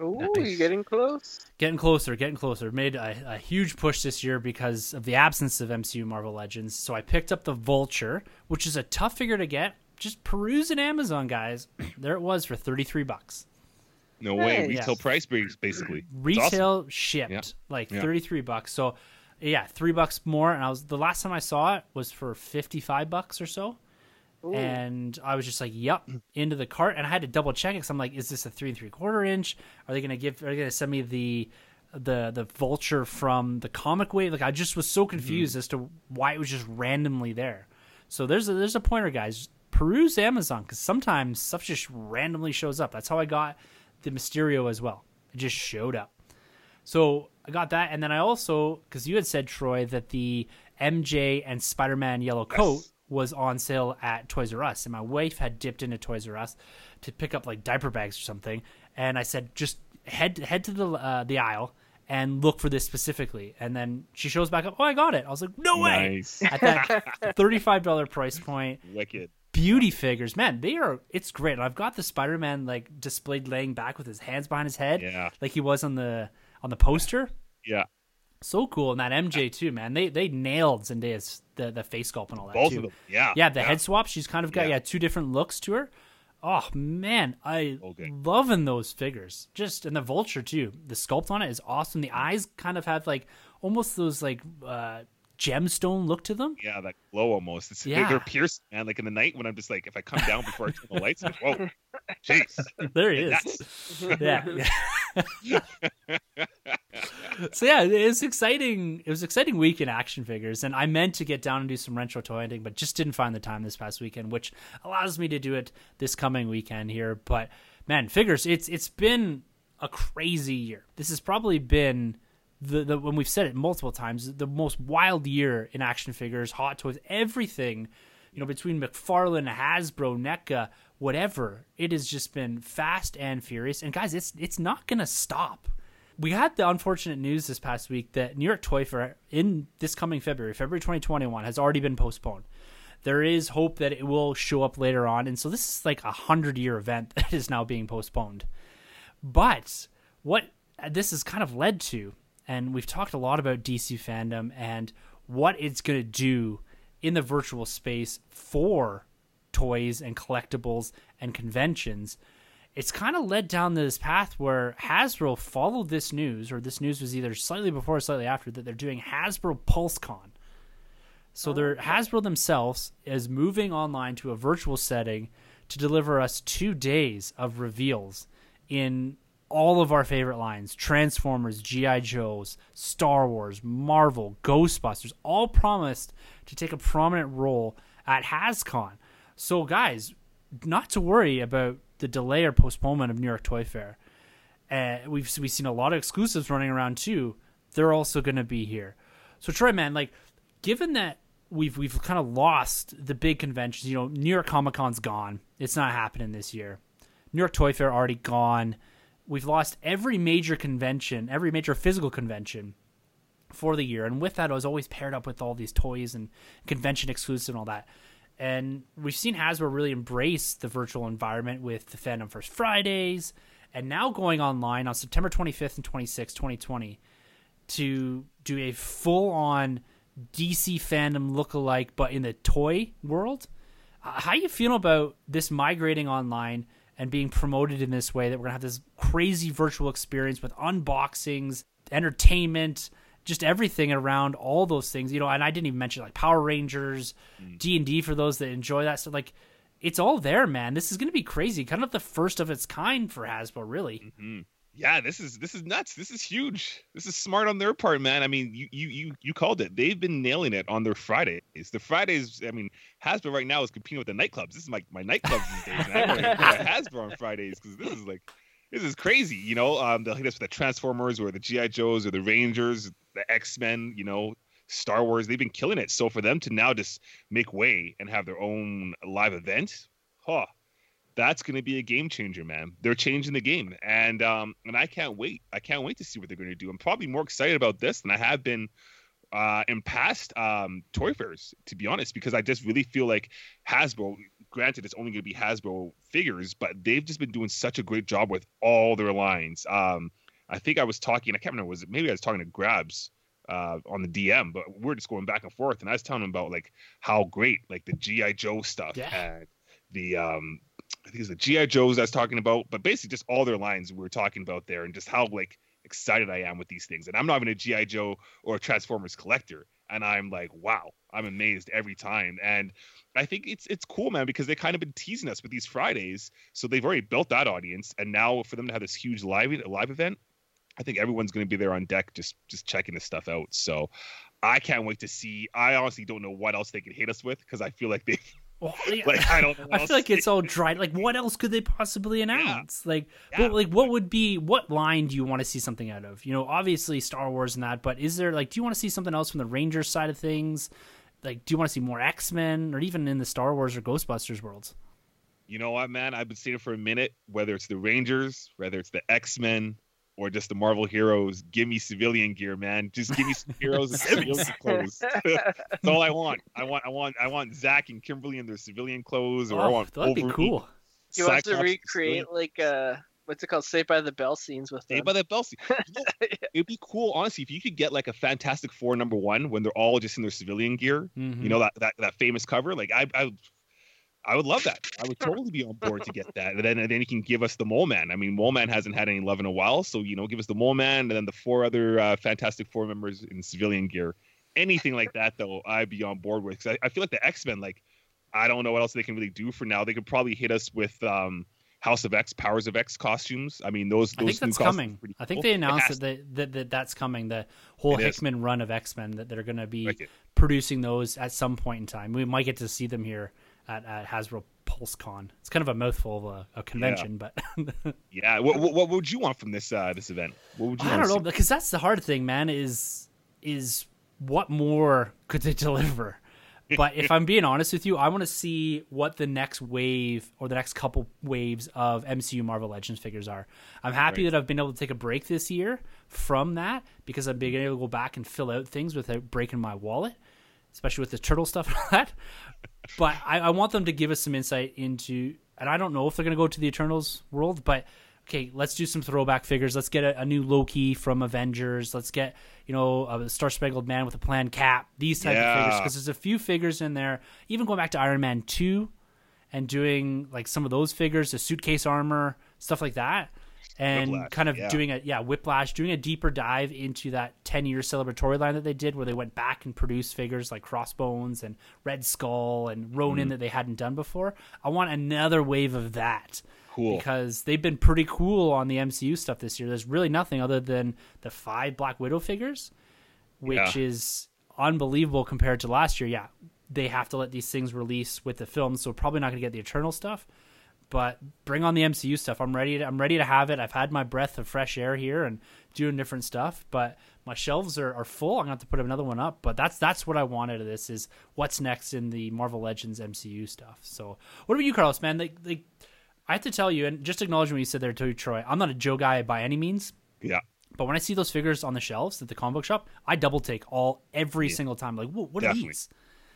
[SPEAKER 4] Ooh,
[SPEAKER 1] Nice.
[SPEAKER 4] you getting close?
[SPEAKER 2] Getting closer, getting closer. Made a, a huge push this year because of the absence of MCU Marvel Legends. So I picked up the Vulture, which is a tough figure to get. Just peruse in Amazon, guys. [clears throat] there it was for 33 bucks.
[SPEAKER 3] No way.
[SPEAKER 4] Hey.
[SPEAKER 3] Retail
[SPEAKER 2] Yeah.
[SPEAKER 3] price breaks basically.
[SPEAKER 2] Retail
[SPEAKER 3] awesome.
[SPEAKER 2] shipped
[SPEAKER 3] Yeah.
[SPEAKER 2] like
[SPEAKER 3] Yeah.
[SPEAKER 2] 33 bucks. So yeah, 3 bucks more and I was the last time I saw it was for 55 bucks or so.
[SPEAKER 4] Ooh.
[SPEAKER 2] And I was just like, "Yep," into the cart, and I had to double check it because I'm like, "Is this a three and three quarter inch? Are they gonna give? Are they gonna send me the the the vulture from the comic wave?" Like, I just was so mm-hmm. confused as to why it was just randomly there. So there's a, there's a pointer, guys. Peruse Amazon because sometimes stuff just randomly shows up. That's how I got the Mysterio as well. It just showed up. So I got that, and then I also because you had said Troy that the MJ and Spider Man yellow coat
[SPEAKER 3] Yes.
[SPEAKER 2] was on sale at Toys R Us, and my wife had dipped into Toys R Us to pick up like diaper bags or something, and I said just head head to the uh, the aisle and look for this specifically. And then she shows back up, oh, I got it. I was like, no way.
[SPEAKER 3] Nice.
[SPEAKER 2] At that [laughs] $35 price point,
[SPEAKER 3] Wicked.
[SPEAKER 2] Beauty figures, man, they are, it's great. I've got the Spider Man like displayed laying back with his hands behind his head,
[SPEAKER 3] Yeah.
[SPEAKER 2] like he was on the on the poster.
[SPEAKER 3] Yeah.
[SPEAKER 2] So cool. And that MJ too, man. They they nailed Zendaya's the, the face sculpt and all that
[SPEAKER 3] Both
[SPEAKER 2] too.
[SPEAKER 3] Yeah.
[SPEAKER 2] Yeah, the head swap. She's kind of got
[SPEAKER 3] Yeah.
[SPEAKER 2] yeah. two different looks to her. Oh man, I
[SPEAKER 3] Okay.
[SPEAKER 2] loving those figures. Just and the vulture too. The sculpt on it is awesome. The eyes kind of have like almost those like uh gemstone look to them.
[SPEAKER 3] Yeah, that glow almost. It's,
[SPEAKER 2] Yeah.
[SPEAKER 3] They're piercing, man. Like in the night when I'm just like, if I come down before I turn the lights, I'm like, whoa, [laughs] jeez. [laughs]
[SPEAKER 2] There he is. [laughs] Yeah. yeah. so yeah, it was exciting. It was an exciting week in action figures, and I meant to get down and do some retro toy hunting, but just didn't find the time this past weekend, which allows me to do it this coming weekend here. But man, figures, it's it's been a crazy year. This has probably been the, the when we've said it multiple times, the most wild year in action figures, hot toys, everything. You know, between McFarlane, Hasbro, NECA, whatever, it has just been fast and furious. And guys, it's it's not gonna stop. We had the unfortunate news this past week that New York Toy Fair in this coming February, February 2021, has already been postponed. There is hope that it will show up later on, and so this is like a hundred year event [laughs] that is now being postponed. But what this has kind of led to, and we've talked a lot about DC FanDome and what it's going to do in the virtual space for toys and collectibles and conventions. It's kind of led down this path where Hasbro followed this news, or this news was either slightly before or slightly after, that they're doing Hasbro PulseCon. So oh, they're Hasbro themselves is moving online to a virtual setting to deliver us two days of reveals in all of our favorite lines Transformers, G.I. Joes, Star Wars, Marvel, Ghostbusters, all promised to take a prominent role at HasCon. So, guys, not to worry about the delay or postponement of New York Toy Fair. Uh, we've we've seen a lot of exclusives running around too. They're also going to be here. So Troy, man, like, given that we've we've kind of lost the big conventions, you know, New York Comic Con's gone. It's not happening this year. New York Toy Fair already gone. We've lost every major convention, every major physical convention for the year, and with that, I was always paired up with all these toys and convention exclusives and all that. And we've seen Hasbro really embrace the virtual environment with the Fandom First Fridays, and now going online on September 25th and 26th, 2020, to do a full on DC FanDome look-alike, but in the toy world. How you feeling about this migrating online and being promoted in this way? That we're gonna have this crazy virtual experience with unboxings, entertainment, just everything around all those things. You know, and I didn't even mention like Power Rangers, D and D for those that enjoy that. So like, it's all there, man. This is gonna be crazy. Kind of the first of its kind for Hasbro, really.
[SPEAKER 3] Mhm. Yeah, this is this is nuts. This is huge. This is smart on their part, man. I mean, you you you you called it. They've been nailing it on their Fridays. The Fridays, I mean, Hasbro right now is competing with the nightclubs. This is my my nightclubs these days. I to Hasbro on Fridays because this is like this is crazy. You know, um, they'll hit us with the Transformers or the GI Joes or the Rangers, the X Men. You know, Star Wars. They've been killing it. So for them to now just make way and have their own live event, huh? That's going to be a game changer, man. They're changing the game, and um, and I can't wait. I can't wait to see what they're going to do. I'm probably more excited about this than I have been uh, in past um, toy fairs, to be honest, because I just really feel like Hasbro. Granted, it's only going to be Hasbro figures, but they've just been doing such a great job with all their lines. Um, I think I was talking. I can't remember. Was it maybe I was talking to Grabs uh, on the DM, but we're just going back and forth, and I was telling him about like how great like the GI Joe stuff
[SPEAKER 2] Yeah.
[SPEAKER 3] and the um, I think it's the GI Joes I was talking about, but basically just all their lines we were talking about there, and just how like excited I am with these things. And I'm not even a GI Joe or a Transformers collector, and I'm like, wow, I'm amazed every time. And I think it's it's cool, man, because they kind of been teasing us with these Fridays, so they've already built that audience, and now for them to have this huge live live event, I think everyone's going to be there on deck, just just checking this stuff out. So. I can't wait to see. I honestly don't know what else they could hit us with because I feel like they
[SPEAKER 2] Well, [laughs] yeah,
[SPEAKER 3] like I don't know.
[SPEAKER 2] I feel like it's all dry. Like, what else could they possibly announce? Like, what, like what would be what line do you want to see something out of? You know, obviously Star Wars and that, but is there like, do you want to see something else from the Rangers side of things? Like, do you want to see more X Men or even in the Star Wars or Ghostbusters worlds?
[SPEAKER 3] you know what, man? I've been saying it for a minute. Whether it's the Rangers, whether it's the X Men, or just the Marvel heroes. Give me civilian gear, man. Just give me some [laughs] heroes and civilian clothes. [laughs] That's all I want. I want, I want, I want Zach and Kimberly in their civilian clothes, or I
[SPEAKER 2] Oh,
[SPEAKER 3] want
[SPEAKER 2] that'd be
[SPEAKER 3] Wolverine,
[SPEAKER 2] cool.
[SPEAKER 4] He wants to recreate like uh what's it called, Saved by the Bell scenes with
[SPEAKER 3] Saved
[SPEAKER 4] them.
[SPEAKER 3] by the Bell. scene. [laughs] You know, It'd be cool, honestly, if you could get like a Fantastic Four number one when they're all just in their civilian gear.
[SPEAKER 2] Mhm.
[SPEAKER 3] You know that that, that famous cover. Like I, I, I would love that. I would totally be on board to get [laughs] that. And then and then you can give us the Mole Man. I mean, Mole Man hasn't had any love in a while, so you know, give us the Mole Man and then the four other uh, Fantastic Four members in civilian gear. Anything like that, though, I'd be on board with. 'Cause I, I feel like the X Men, like, I don't know what else they can really do for now. They could probably hit us with um, House of X, Powers of X costumes. I mean, those.
[SPEAKER 2] I think
[SPEAKER 3] new
[SPEAKER 2] that's coming.
[SPEAKER 3] are pretty
[SPEAKER 2] I think they announced that, they, that, that that's coming. The whole
[SPEAKER 3] It is.
[SPEAKER 2] Hickman run of X Men that they're going to be
[SPEAKER 3] Like
[SPEAKER 2] producing those at some point in time. We might get to see them here at, at Hasbro PulseCon. It's kind of a mouthful of a, a convention, but [laughs]
[SPEAKER 3] Yeah. What, what, what would you want from this uh, this event? What would you
[SPEAKER 2] I don't know because that's the hard thing, man. Is is what more could they [laughs] deliver? But if I'm being honest with you, I want to see what the next wave or the next couple waves of MCU Marvel Legends figures are. I'm happy
[SPEAKER 3] Right.
[SPEAKER 2] that I've been able to take a break this year from that because I've been able to go back and fill out things without breaking my wallet, especially with the turtle stuff [laughs] and all that. But I, I want them to give us some insight into, and I don't know if they're going to go to the Eternals world, but okay, let's do some throwback figures. Let's get a, a new Loki from Avengers. Let's get you know a Star Spangled Man with a plan cap. These type of figures because there's a few figures in there. Even going back to Iron Man two and doing like some of those figures, the suitcase armor, stuff like that. And
[SPEAKER 3] Whiplash,
[SPEAKER 2] kind of
[SPEAKER 3] yeah.
[SPEAKER 2] doing a yeah, whiplash, doing a deeper dive into that ten year celebratory line that they did where they went back and produced figures like Crossbones and Red Skull and Ronin
[SPEAKER 3] Mm-hmm.
[SPEAKER 2] that they hadn't done before. I want another wave of that
[SPEAKER 3] Cool.
[SPEAKER 2] because they've been pretty cool on the MCU stuff this year. There's really nothing other than the five Black Widow figures, which
[SPEAKER 3] Yeah.
[SPEAKER 2] is unbelievable compared to last year. Yeah, they have to let these things release with the film, so probably not going to get the Eternal stuff. But bring on the MCU stuff. I'm ready. To, I'm ready to have it. I've had my breath of fresh air here and doing different stuff. But my shelves are, are full. I'm gonna have to put another one up. But that's that's what I want out of this is what's next in the Marvel Legends MCU stuff. So what about you, Carlos? Man, like, like I have to tell you, and just acknowledge what you said there too, Troy. I'm not a Joe guy by any means.
[SPEAKER 3] Yeah.
[SPEAKER 2] But when I see those figures on the shelves at the comic book shop, I double take all every single time. Like, what are these?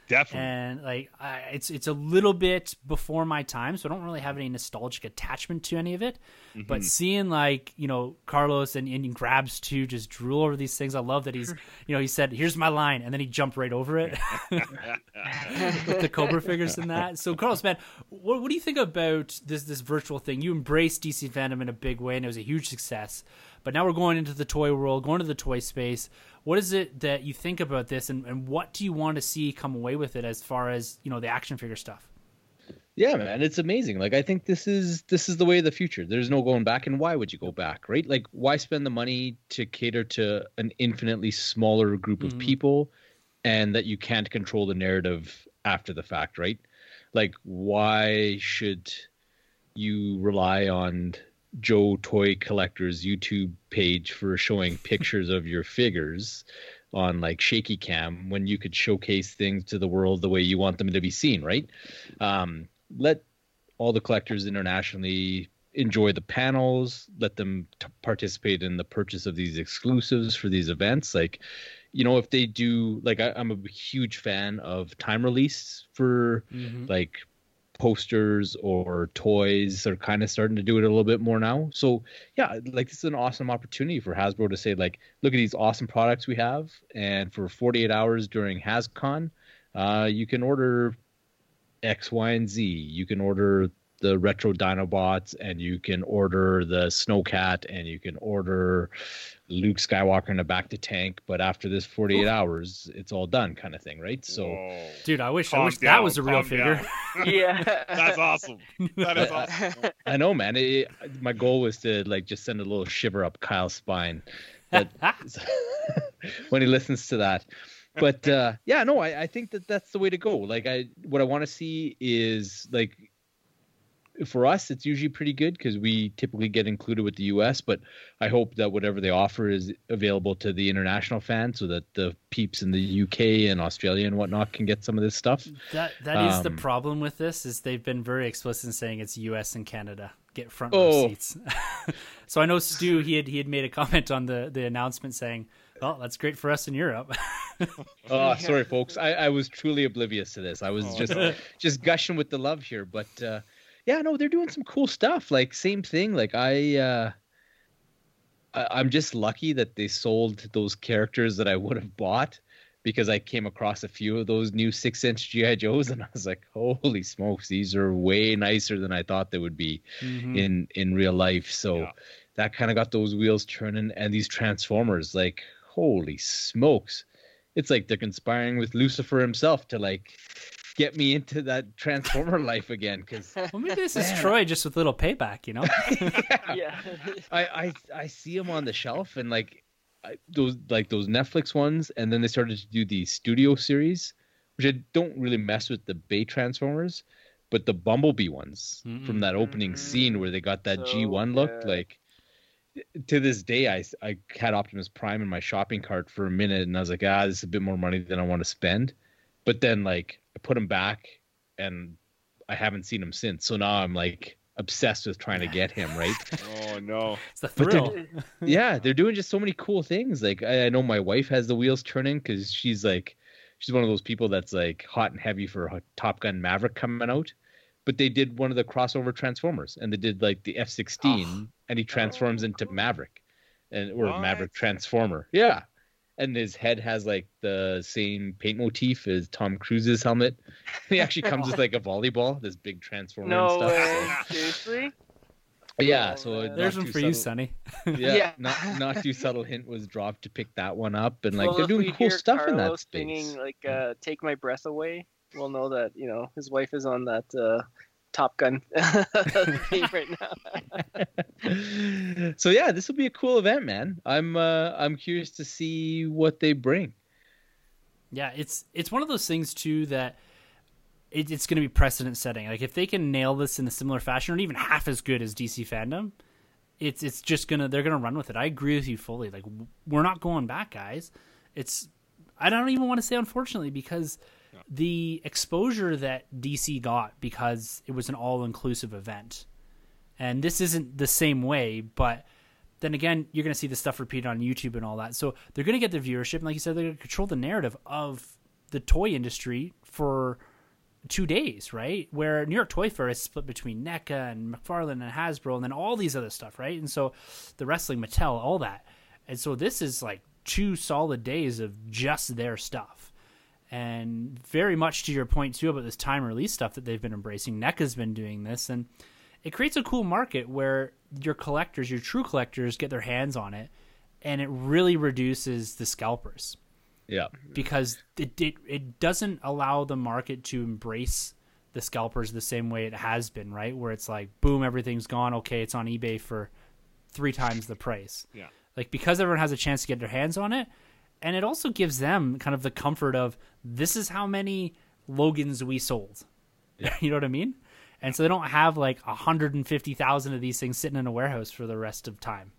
[SPEAKER 3] Definitely.
[SPEAKER 2] And like, I, it's it's a little bit before my time, so I don't really have any nostalgic attachment to any of it.
[SPEAKER 3] Mm-hmm.
[SPEAKER 2] But seeing like you know Carlos and, grabs to just drool over these things, I love that he's [laughs] you know he said, "Here's my line," and then he jumped right over it [laughs] with the Cobra figures and that. So Carlos, man, what, what do you think about this this virtual thing? You embraced DC FanDome in a big way, and it was a huge success. But now we're going into the toy world, going to the toy space. What is it that you think about this, and, and what do you want to see come away with it as far as you know the action figure stuff?
[SPEAKER 1] Yeah, man, it's amazing. Like I think this is this is the way of the future. There's no going back, and why would you go back, right? Like why spend the money to cater to an infinitely smaller group of
[SPEAKER 2] Mhm.
[SPEAKER 1] people, and that you can't control the narrative after the fact, right? Like why should you rely on Joe Toy Collector's YouTube page for showing pictures of your figures on like shaky cam when you could showcase things to the world the way you want them to be seen, right? Um, let all the collectors internationally enjoy the panels, let them t- participate in the purchase of these exclusives for these events. Like, you know, if they do, like, I, I'm a huge fan of time release for
[SPEAKER 2] Mm-hmm.
[SPEAKER 1] like posters or toys are kind of starting to do it a little bit more now. So yeah, like this is an awesome opportunity for Hasbro to say like, look at these awesome products we have, and for 48 hours during HasCon, uh, you can order X, Y, and Z. You can order the retro Dinobots, and you can order the Snowcat, and you can order Luke Skywalker in a bacta tank. But after this 48
[SPEAKER 2] Oof.
[SPEAKER 1] hours, it's all done, kind of thing, right? So.
[SPEAKER 3] Whoa.
[SPEAKER 2] Dude, I wish I
[SPEAKER 3] Calm
[SPEAKER 2] wish that was a real figure. [laughs] [laughs]
[SPEAKER 4] yeah.
[SPEAKER 3] That's awesome. [laughs] That is
[SPEAKER 1] I-
[SPEAKER 3] awesome.
[SPEAKER 1] I know, man. It, my goal was to like just send a little shiver up Kyle's spine that when he listens to that. But uh, yeah, no, I, I think that that's the way to go. Like, I what I want to see is like for us, it's usually pretty good because we typically get included with the U.S. But I hope that whatever they offer is available to the international fans, so that the peeps in the U.K. and Australia and whatnot can get some of this stuff.
[SPEAKER 2] That that is the
[SPEAKER 1] Um,
[SPEAKER 2] problem with this is they've been very explicit in saying it's U.S. and Canada. get front row
[SPEAKER 1] Oh.
[SPEAKER 2] seats. [laughs] so I know Stu he had he had made a comment on the the announcement saying, "Well, that's great for us in Europe." [laughs]
[SPEAKER 1] Oh, sorry, folks. I, I was truly oblivious to this. I was
[SPEAKER 3] Oh,
[SPEAKER 1] just just gushing with the love here, but uh, yeah, no, they're doing some cool stuff. Like same thing. Like I, uh, I, I'm just lucky that they sold those characters that I would have bought because I came across a few of those new six-inch GI Joes, [laughs] and I was like, holy smokes, these are way nicer than I thought they would be
[SPEAKER 2] Mhm.
[SPEAKER 1] in in real life. So
[SPEAKER 3] Yeah.
[SPEAKER 1] that kind of got those wheels turning, and these Transformers, like, holy smokes it's like they're conspiring with Lucifer himself to like get me into that Transformer life again. Because [laughs]
[SPEAKER 2] Well, maybe this is Troy just with little payback, you know? [laughs]
[SPEAKER 4] yeah.
[SPEAKER 1] I, I I see them on the shelf and like I, those like those Netflix ones, and then they started to do the studio series, which I don't really mess with the Bay Transformers, but the Bumblebee ones
[SPEAKER 2] Mm-mm.
[SPEAKER 1] from that opening scene where they got that
[SPEAKER 4] So
[SPEAKER 1] G1 look
[SPEAKER 4] good.
[SPEAKER 1] like. To this day, I, I had Optimus Prime in my shopping cart for a minute, and I was like, ah, this is a bit more money than I want to spend. But then, like, I put him back, and I haven't seen him since. So now I'm like obsessed with trying to get him, right? [laughs]
[SPEAKER 3] Oh no.
[SPEAKER 2] It's the
[SPEAKER 1] But
[SPEAKER 2] thrill.
[SPEAKER 1] then- [laughs] yeah, they're doing just so many cool things. Like I, I know my wife has the wheels turning because she's like, she's one of those people that's like hot and heavy for a Top Gun Maverick coming out. But they did one of the crossover Transformers, and they did like the F sixteen, [gasps] and he transforms
[SPEAKER 4] Oh,
[SPEAKER 1] into. Maverick, and or
[SPEAKER 3] What?
[SPEAKER 1] Maverick Transformer. Yeah, and his head has like the same paint motif as Tom Cruise's helmet. [laughs] He actually comes with like a volleyball, this big transformer and
[SPEAKER 4] No
[SPEAKER 1] stuff.
[SPEAKER 4] way. Seriously?
[SPEAKER 1] Yeah,
[SPEAKER 4] Oh,
[SPEAKER 1] so
[SPEAKER 4] man.
[SPEAKER 2] There's one
[SPEAKER 1] too
[SPEAKER 2] for you, Sonny. [laughs]
[SPEAKER 1] yeah,
[SPEAKER 4] Yeah.
[SPEAKER 1] not not too subtle hint was dropped to pick that one up, and like
[SPEAKER 4] Well,
[SPEAKER 1] they're doing cool
[SPEAKER 4] hear
[SPEAKER 1] stuff in that
[SPEAKER 4] Carlos
[SPEAKER 1] space.
[SPEAKER 4] singing like uh, "Take My Breath Away," we'll know that you know his wife is on that uh, Top Gun [laughs] theme right now. [laughs]
[SPEAKER 1] so yeah, this will be a cool event, man. I'm uh, I'm curious to see what they bring.
[SPEAKER 2] Yeah, it's it's one of those things too that it, it's going to be precedent setting. Like if they can nail this in a similar fashion, or even half as good as DC FanDome, it's it's just gonna they're gonna run with it. I agree with you fully. Like we're not going back, guys. It's I don't even want to say unfortunately because the exposure that DC got because it was an all inclusive event, and this isn't the same way, but then again, you're going to see the stuff repeated on YouTube and all that. So they're going to get the viewership, and like you said, they're going to control the narrative of the toy industry for two days, right? Where New York Toy Fair is split between NECA and McFarlane and Hasbro, and then all these other stuff, right? And so the wrestling, Mattel, all that, and so this is like two solid days of just their stuff. And very much to your point too about this time release stuff that they've been embracing. NECA's been doing this, and it creates a cool market where your collectors, your true collectors, get their hands on it, and it really reduces the scalpers
[SPEAKER 1] Yeah,
[SPEAKER 2] because it it, it doesn't allow the market to embrace the scalpers the same way it has been, right? Where it's like, boom, everything's gone. Okay, it's on eBay for three times the price.
[SPEAKER 3] Yeah.
[SPEAKER 2] Like because everyone has a chance to get their hands on it, and it also gives them kind of the comfort of this is how many Logans we sold. [laughs] you know what I mean? And so they don't have like 150,000 of these things sitting in a warehouse for the rest of time.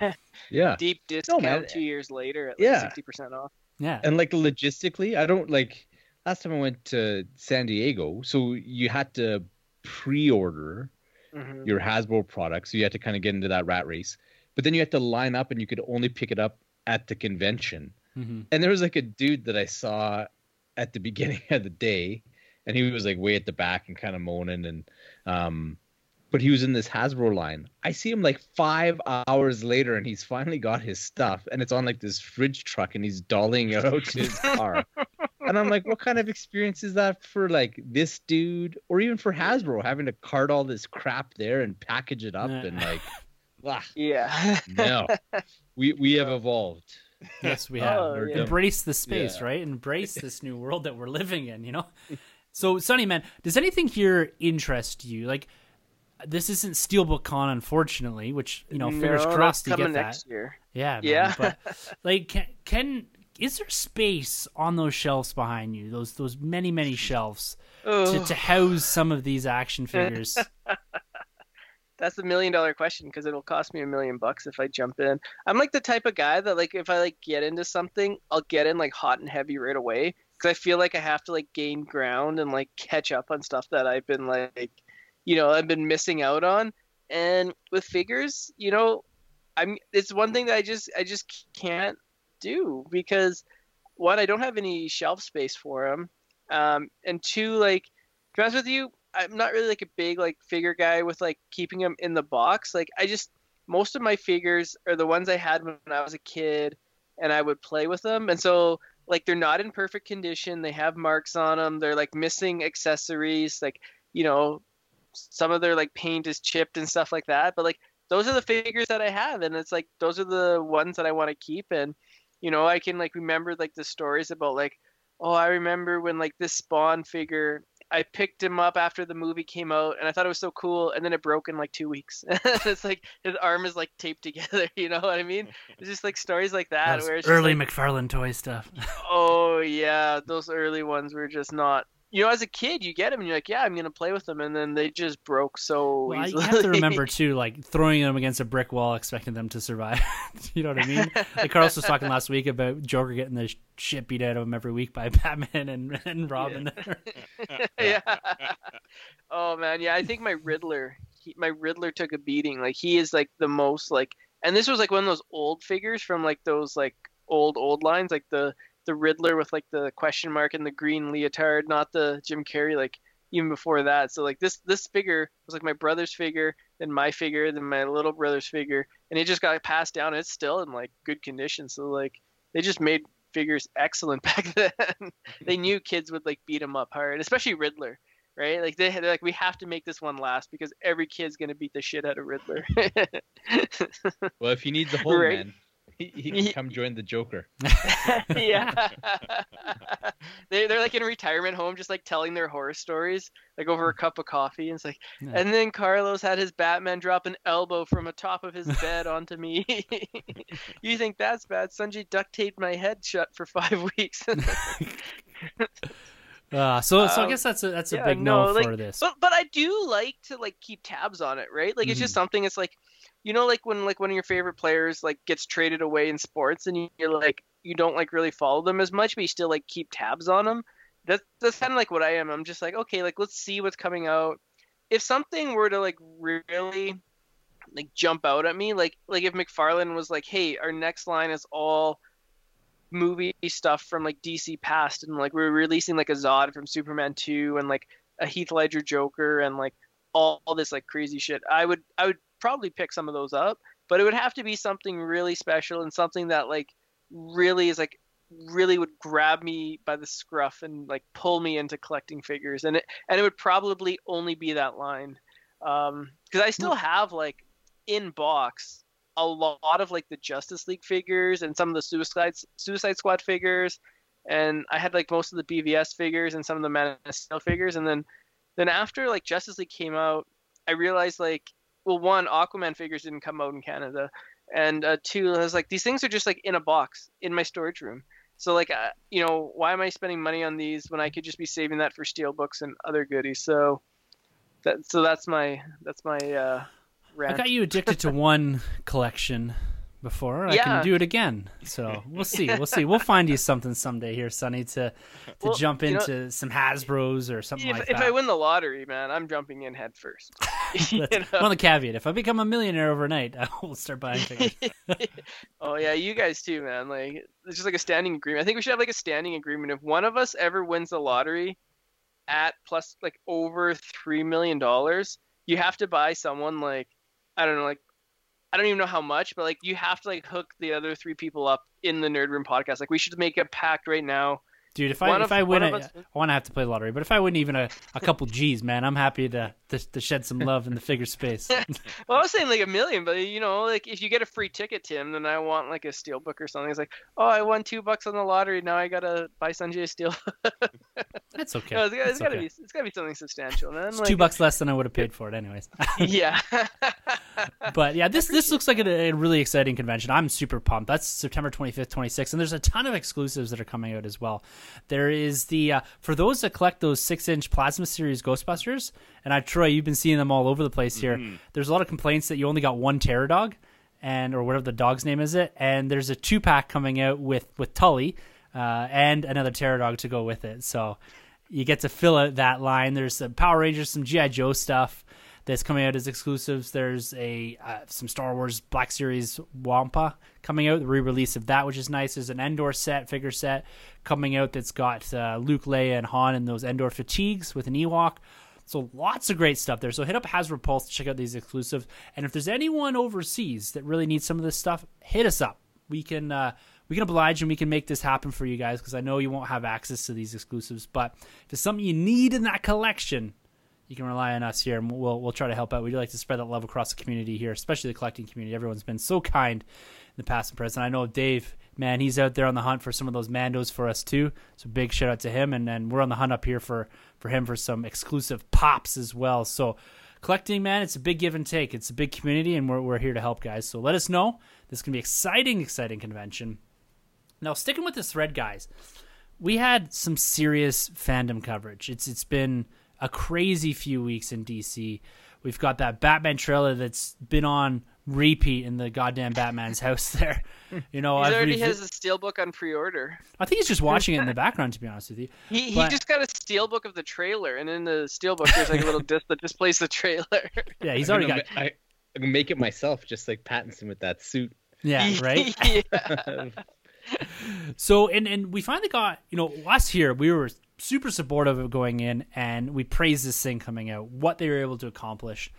[SPEAKER 2] [laughs]
[SPEAKER 1] yeah.
[SPEAKER 4] Deep discount
[SPEAKER 1] man.
[SPEAKER 4] two years later at
[SPEAKER 1] Yeah.
[SPEAKER 4] like sixty percent off.
[SPEAKER 2] Yeah.
[SPEAKER 1] And like logistically, I don't like. Last time I went to San Diego, so you had to pre-order
[SPEAKER 4] Mhm.
[SPEAKER 1] your Hasbro products, so you had to kind of get into that rat race. But then you had to line up, and you could only pick it up at the convention.
[SPEAKER 2] hmm
[SPEAKER 1] And there was like a dude that I saw at the [laughs] beginning of the day, and he was like way at the back and kind of moaning, and um, but he was in this Hasbro line. I see him like five hours later, and he's finally got his stuff, and it's on like this fridge truck, and he's dollying it out to his car. [laughs] and I'm like, what kind of experience is that for like this dude, or even for Hasbro having to cart all this crap there and package it up
[SPEAKER 2] Nah.
[SPEAKER 1] and like, ah,
[SPEAKER 4] Yeah.
[SPEAKER 1] no, [laughs] we we have evolved. [laughs]
[SPEAKER 2] Yes, we have.
[SPEAKER 4] Oh, yeah.
[SPEAKER 2] Embrace the space,
[SPEAKER 1] Yeah.
[SPEAKER 2] right? Embrace this new world that we're living in, you know? [laughs] So, Sonny, man, does anything here interest you? Like, this isn't Steelbook Con, unfortunately, which, you know, fingers
[SPEAKER 4] No,
[SPEAKER 2] crossed you get
[SPEAKER 4] coming
[SPEAKER 2] that.
[SPEAKER 4] next year.
[SPEAKER 2] Yeah, man,
[SPEAKER 4] Yeah.
[SPEAKER 2] but, like, can, can, is there space on those shelves behind you, those those many, many shelves, to, to house some of these action figures?
[SPEAKER 4] That's the million dollar question because it'll cost me a million bucks if I jump in. I'm like the type of guy that like if I like get into something, I'll get in like hot and heavy right away because I feel like I have to like gain ground and like catch up on stuff that I've been like, you know, I've been missing out on. And with figures, you know, I'm it's one thing that I just I just can't do because one, I don't have any shelf space for them, um, and two, like to be honest with you, I'm not really like a big like figure guy with like keeping them in the box. Like I just most of my figures are the ones I had when I was a kid, and I would play with them, and so like they're not in perfect condition. They have marks on them. They're like missing accessories. Like you know, some of their like paint is chipped and stuff like that. But like those are the figures that I have, and it's like those are the ones that I want to keep. And you know, I can like remember like the stories about like, oh, I remember when like this Spawn figure I picked him up after the movie came out, and I thought it was so cool. And then it broke in like two weeks. [laughs] it's like his arm is like taped together. [laughs] You know what I mean? It's just like stories like that.
[SPEAKER 2] Those
[SPEAKER 4] where it's
[SPEAKER 2] early
[SPEAKER 4] like,
[SPEAKER 2] McFarlane toy stuff. [laughs]
[SPEAKER 4] oh yeah, those early ones were just not. You know, as a kid, you get them and you're like, yeah, I'm gonna play with them, and then they just broke so
[SPEAKER 2] Well,
[SPEAKER 4] easily.
[SPEAKER 2] you have to remember too, like throwing them against a brick wall, expecting them to survive. [laughs] you know what I mean? Like Carlos was talking last week about Joker getting the shit beat out of him every week by [laughs] Batman and, and Robin. [laughs]
[SPEAKER 4] yeah. oh man, yeah. I think my Riddler, he, my Riddler took a beating. Like he is like the most like, and this was like one of those old figures from like those like old old lines, like the the Riddler with like the question mark and the green leotard, not the Jim Carrey like even before that. So like this this figure was like my brother's figure, then my figure, then my little brother's figure, and it just got passed down. It's still in like good condition. So like they just made figures excellent [laughs] back then. they knew kids would like beat them up hard, especially Riddler, right? Like they they're like we have to make this one last because every kid's gonna beat the shit out of Riddler. [laughs]
[SPEAKER 1] Well, if he needs a home,
[SPEAKER 4] Right.
[SPEAKER 1] man, he, he can come join the Joker. [laughs]
[SPEAKER 4] yeah. [laughs] they they're like in a retirement home just like telling their horror stories like over a cup of coffee and it's like
[SPEAKER 2] Yeah.
[SPEAKER 4] and then Carlos had his Batman drop an elbow from atop of his [laughs] bed onto me. you think that's bad? Sunjay duct taped my head shut for 5 weeks.
[SPEAKER 2] Uh, so, so I
[SPEAKER 4] Um,
[SPEAKER 2] guess that's a that's a
[SPEAKER 4] yeah,
[SPEAKER 2] big no,
[SPEAKER 4] no, like-
[SPEAKER 2] for this.
[SPEAKER 4] but but I do like to like keep tabs on it, right? Like it's just something. It's like you know, like when like one of your favorite players like gets traded away in sports, and you- you're like you don't like really follow them as much, but you still like keep tabs on them. That's that's kind of like what I am. I'm just like okay, like let's see what's coming out. If something were to like really like jump out at me, like like if McFarlane was like, hey, our next line is all movie stuff from like DC past and like we're releasing like a Zod from Superman 2 and like a Heath Ledger Joker and like all, all this like crazy shit. I would I would probably pick some of those up, but it would have to be something really special and something that like really is like really would grab me by the scruff and like pull me into collecting figures. And it and it would probably only be that line um because I still have like in box a lot of like the Justice League figures and some of the Suicide Suicide Squad figures, and I had like most of the BVS figures and some of the Man of Steel figures, and then then after like Justice League came out, I realized like well one Aquaman figures didn't come out in Canada, and uh, two I was like these things are just like in a box in my storage room. So like uh, you know why am I spending money on these when I could just be saving that for steel books and other goodies? So that so that's my that's my uh,
[SPEAKER 2] I got you addicted to one collection before. I can do it again. So we'll see. We'll see. We'll find you something someday here, Sonny, to to
[SPEAKER 4] Well,
[SPEAKER 2] jump
[SPEAKER 4] you know-
[SPEAKER 2] into some Hasbro's or something
[SPEAKER 4] if,
[SPEAKER 2] like that. if.
[SPEAKER 4] I win the lottery, man, I'm jumping in head first. [laughs] [laughs] You know?
[SPEAKER 2] the caveat. If I become a millionaire overnight, [laughs] I will start buying figures.
[SPEAKER 4] oh yeah, you guys too, man. Like it's just like a standing agreement. I think we should have like a standing agreement. If one of us ever wins the lottery at plus like over three million dollars, you have to buy someone like I don't know, like I don't even know how much, but like you have to like hook the other three people up in the Nerd Room podcast. Like we should make a pact right now.
[SPEAKER 2] Dude, if I
[SPEAKER 4] One
[SPEAKER 2] if
[SPEAKER 4] of-
[SPEAKER 2] I win, I,
[SPEAKER 4] us-
[SPEAKER 2] I want to have to play the lottery. But if I win even a, a couple G's, man, I'm happy to, to to shed some love in the figure space. [laughs]
[SPEAKER 4] Well, I was saying like a million, but you know, like if you get a free ticket, Tim, then I want like a steelbook or something. It's like, oh, I won two bucks on the lottery. Now I gotta buy Sunjay a steel. [laughs]
[SPEAKER 2] That's [laughs] okay.
[SPEAKER 4] No, it's, it's gotta
[SPEAKER 2] okay.
[SPEAKER 4] be it's gotta be something substantial.
[SPEAKER 2] It's
[SPEAKER 4] Like,
[SPEAKER 2] two bucks less than I would have paid for it, anyways. [laughs]
[SPEAKER 4] yeah. [laughs]
[SPEAKER 2] but yeah, this this looks like a, a really exciting convention. I'm super pumped. That's September 25th, 26th, and there's a ton of exclusives that are coming out as well. There is the uh, for those that collect those six inch plasma series Ghostbusters, and I Troy, you've been seeing them all over the place here. There's a lot of complaints that you only got one Terror Dog, and or whatever the dog's name is it, and there's a two pack coming out with with Tully uh, and another Terror Dog to go with it. So you get to fill out that line. There's some Power Rangers, some GI Joe stuff. that's coming out as exclusives. There's a uh, some Star Wars Black Series Wampa coming out, the re-release of that, which is nice. There's an Endor set, figure set coming out that's got uh, Luke, Leia, and Han in those Endor fatigues with an Ewok. So lots of great stuff there. So hit up Hasbro Pulse to check out these exclusives. And if there's anyone overseas that really needs some of this stuff, hit us up. We can uh, we can oblige and we can make this happen for you guys because I know you won't have access to these exclusives. But if it's something you need in that collection, you can rely on us here, and we'll we'll try to help out. We do like to spread that love across the community here, especially the collecting community. Everyone's been so kind in the past and present. I know Dave, man, he's out there on the hunt for some of those Mandos for us too. So big shout out to him, and then we're on the hunt up here for for him for some exclusive pops as well. So collecting, man, it's a big give and take. It's a big community, and we're we're here to help guys. So let us know. This is gonna be exciting, exciting convention. Now sticking with this thread, guys, we had some serious fandom coverage. It's it's been a crazy few weeks in DC. We've got that Batman trailer that's been on repeat in the goddamn Batman's [laughs] house there. You know,
[SPEAKER 4] he already has a steelbook on pre-order.
[SPEAKER 2] I think he's just watching it in the [laughs] background, to be honest with you.
[SPEAKER 4] He he
[SPEAKER 2] But-
[SPEAKER 4] just got a steelbook of the trailer, and in the steelbook there's like a little [laughs] disc that just plays the trailer.
[SPEAKER 2] Yeah, he's
[SPEAKER 1] I'm
[SPEAKER 2] already
[SPEAKER 1] gonna
[SPEAKER 2] got.
[SPEAKER 1] I, I can make it myself, just like Pattinson with that suit.
[SPEAKER 2] Yeah, right.
[SPEAKER 4] yeah.
[SPEAKER 2] So and and we finally got you know us here. We were super supportive of going in, and we praised this thing coming out, what they were able to accomplish,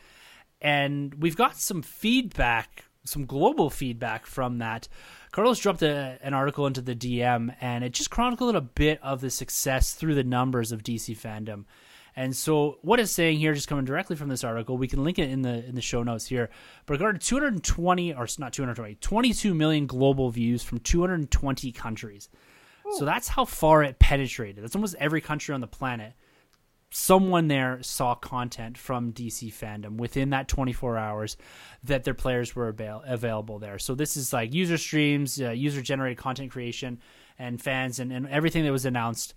[SPEAKER 2] and we've got some feedback, some global feedback from that. Carlos dropped a, an article into the DM, and it just chronicled a bit of the success through the numbers of DC FanDome. And so, what it's saying here, just coming directly from this article, we can link it in the in the show notes here. But regarding 220 or not 220, 22 million global views from 220 countries. So that's how far it penetrated. That's almost every country on the planet. Someone there saw content from DC FanDome within that 24 hours that their players were avail- available there. So this is like user streams, uh, user generated content creation, and fans, and, and everything that was announced.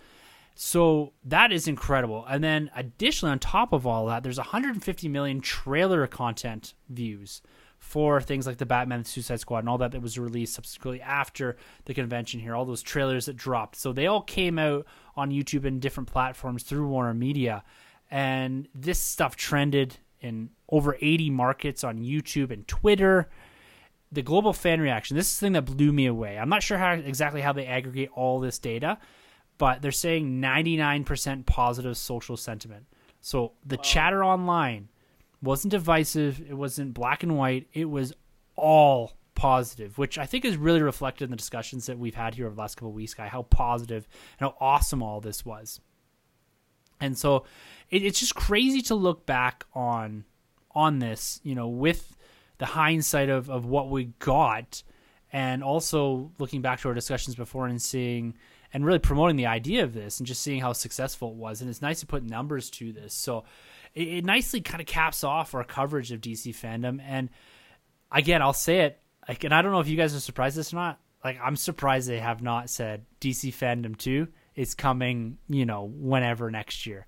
[SPEAKER 2] So that is incredible. And then additionally, on top of all that, there's 150 million trailer content views for things like the Batman, the Suicide Squad, and all that that was released subsequently after the convention here. All those trailers that dropped. So they all came out on YouTube and different platforms through Warner Media. And this stuff trended in over 80 markets on YouTube and Twitter the global fan reaction. This is the thing that blew me away. I'm not sure how exactly how they aggregate all this data, but they're saying 99% positive social sentiment. So the chatter online wasn't divisive, it wasn't black and white, it was all positive, which I think is really reflected in the discussions that we've had here over the last couple of weeks, guy, how positive and how awesome all this was. And so it, it's just crazy to look back on on this, you know, with the hindsight of, of what we got and also looking back to our discussions before and seeing and really promoting the idea of this and just seeing how successful it was. And it's nice to put numbers to this. So it, it nicely kind of caps off our coverage of DC FanDome. And again, I'll say it, like, and I don't know if you guys are surprised this or not. Like, I'm surprised they have not said DC FanDome 2 is coming, you know, whenever next year.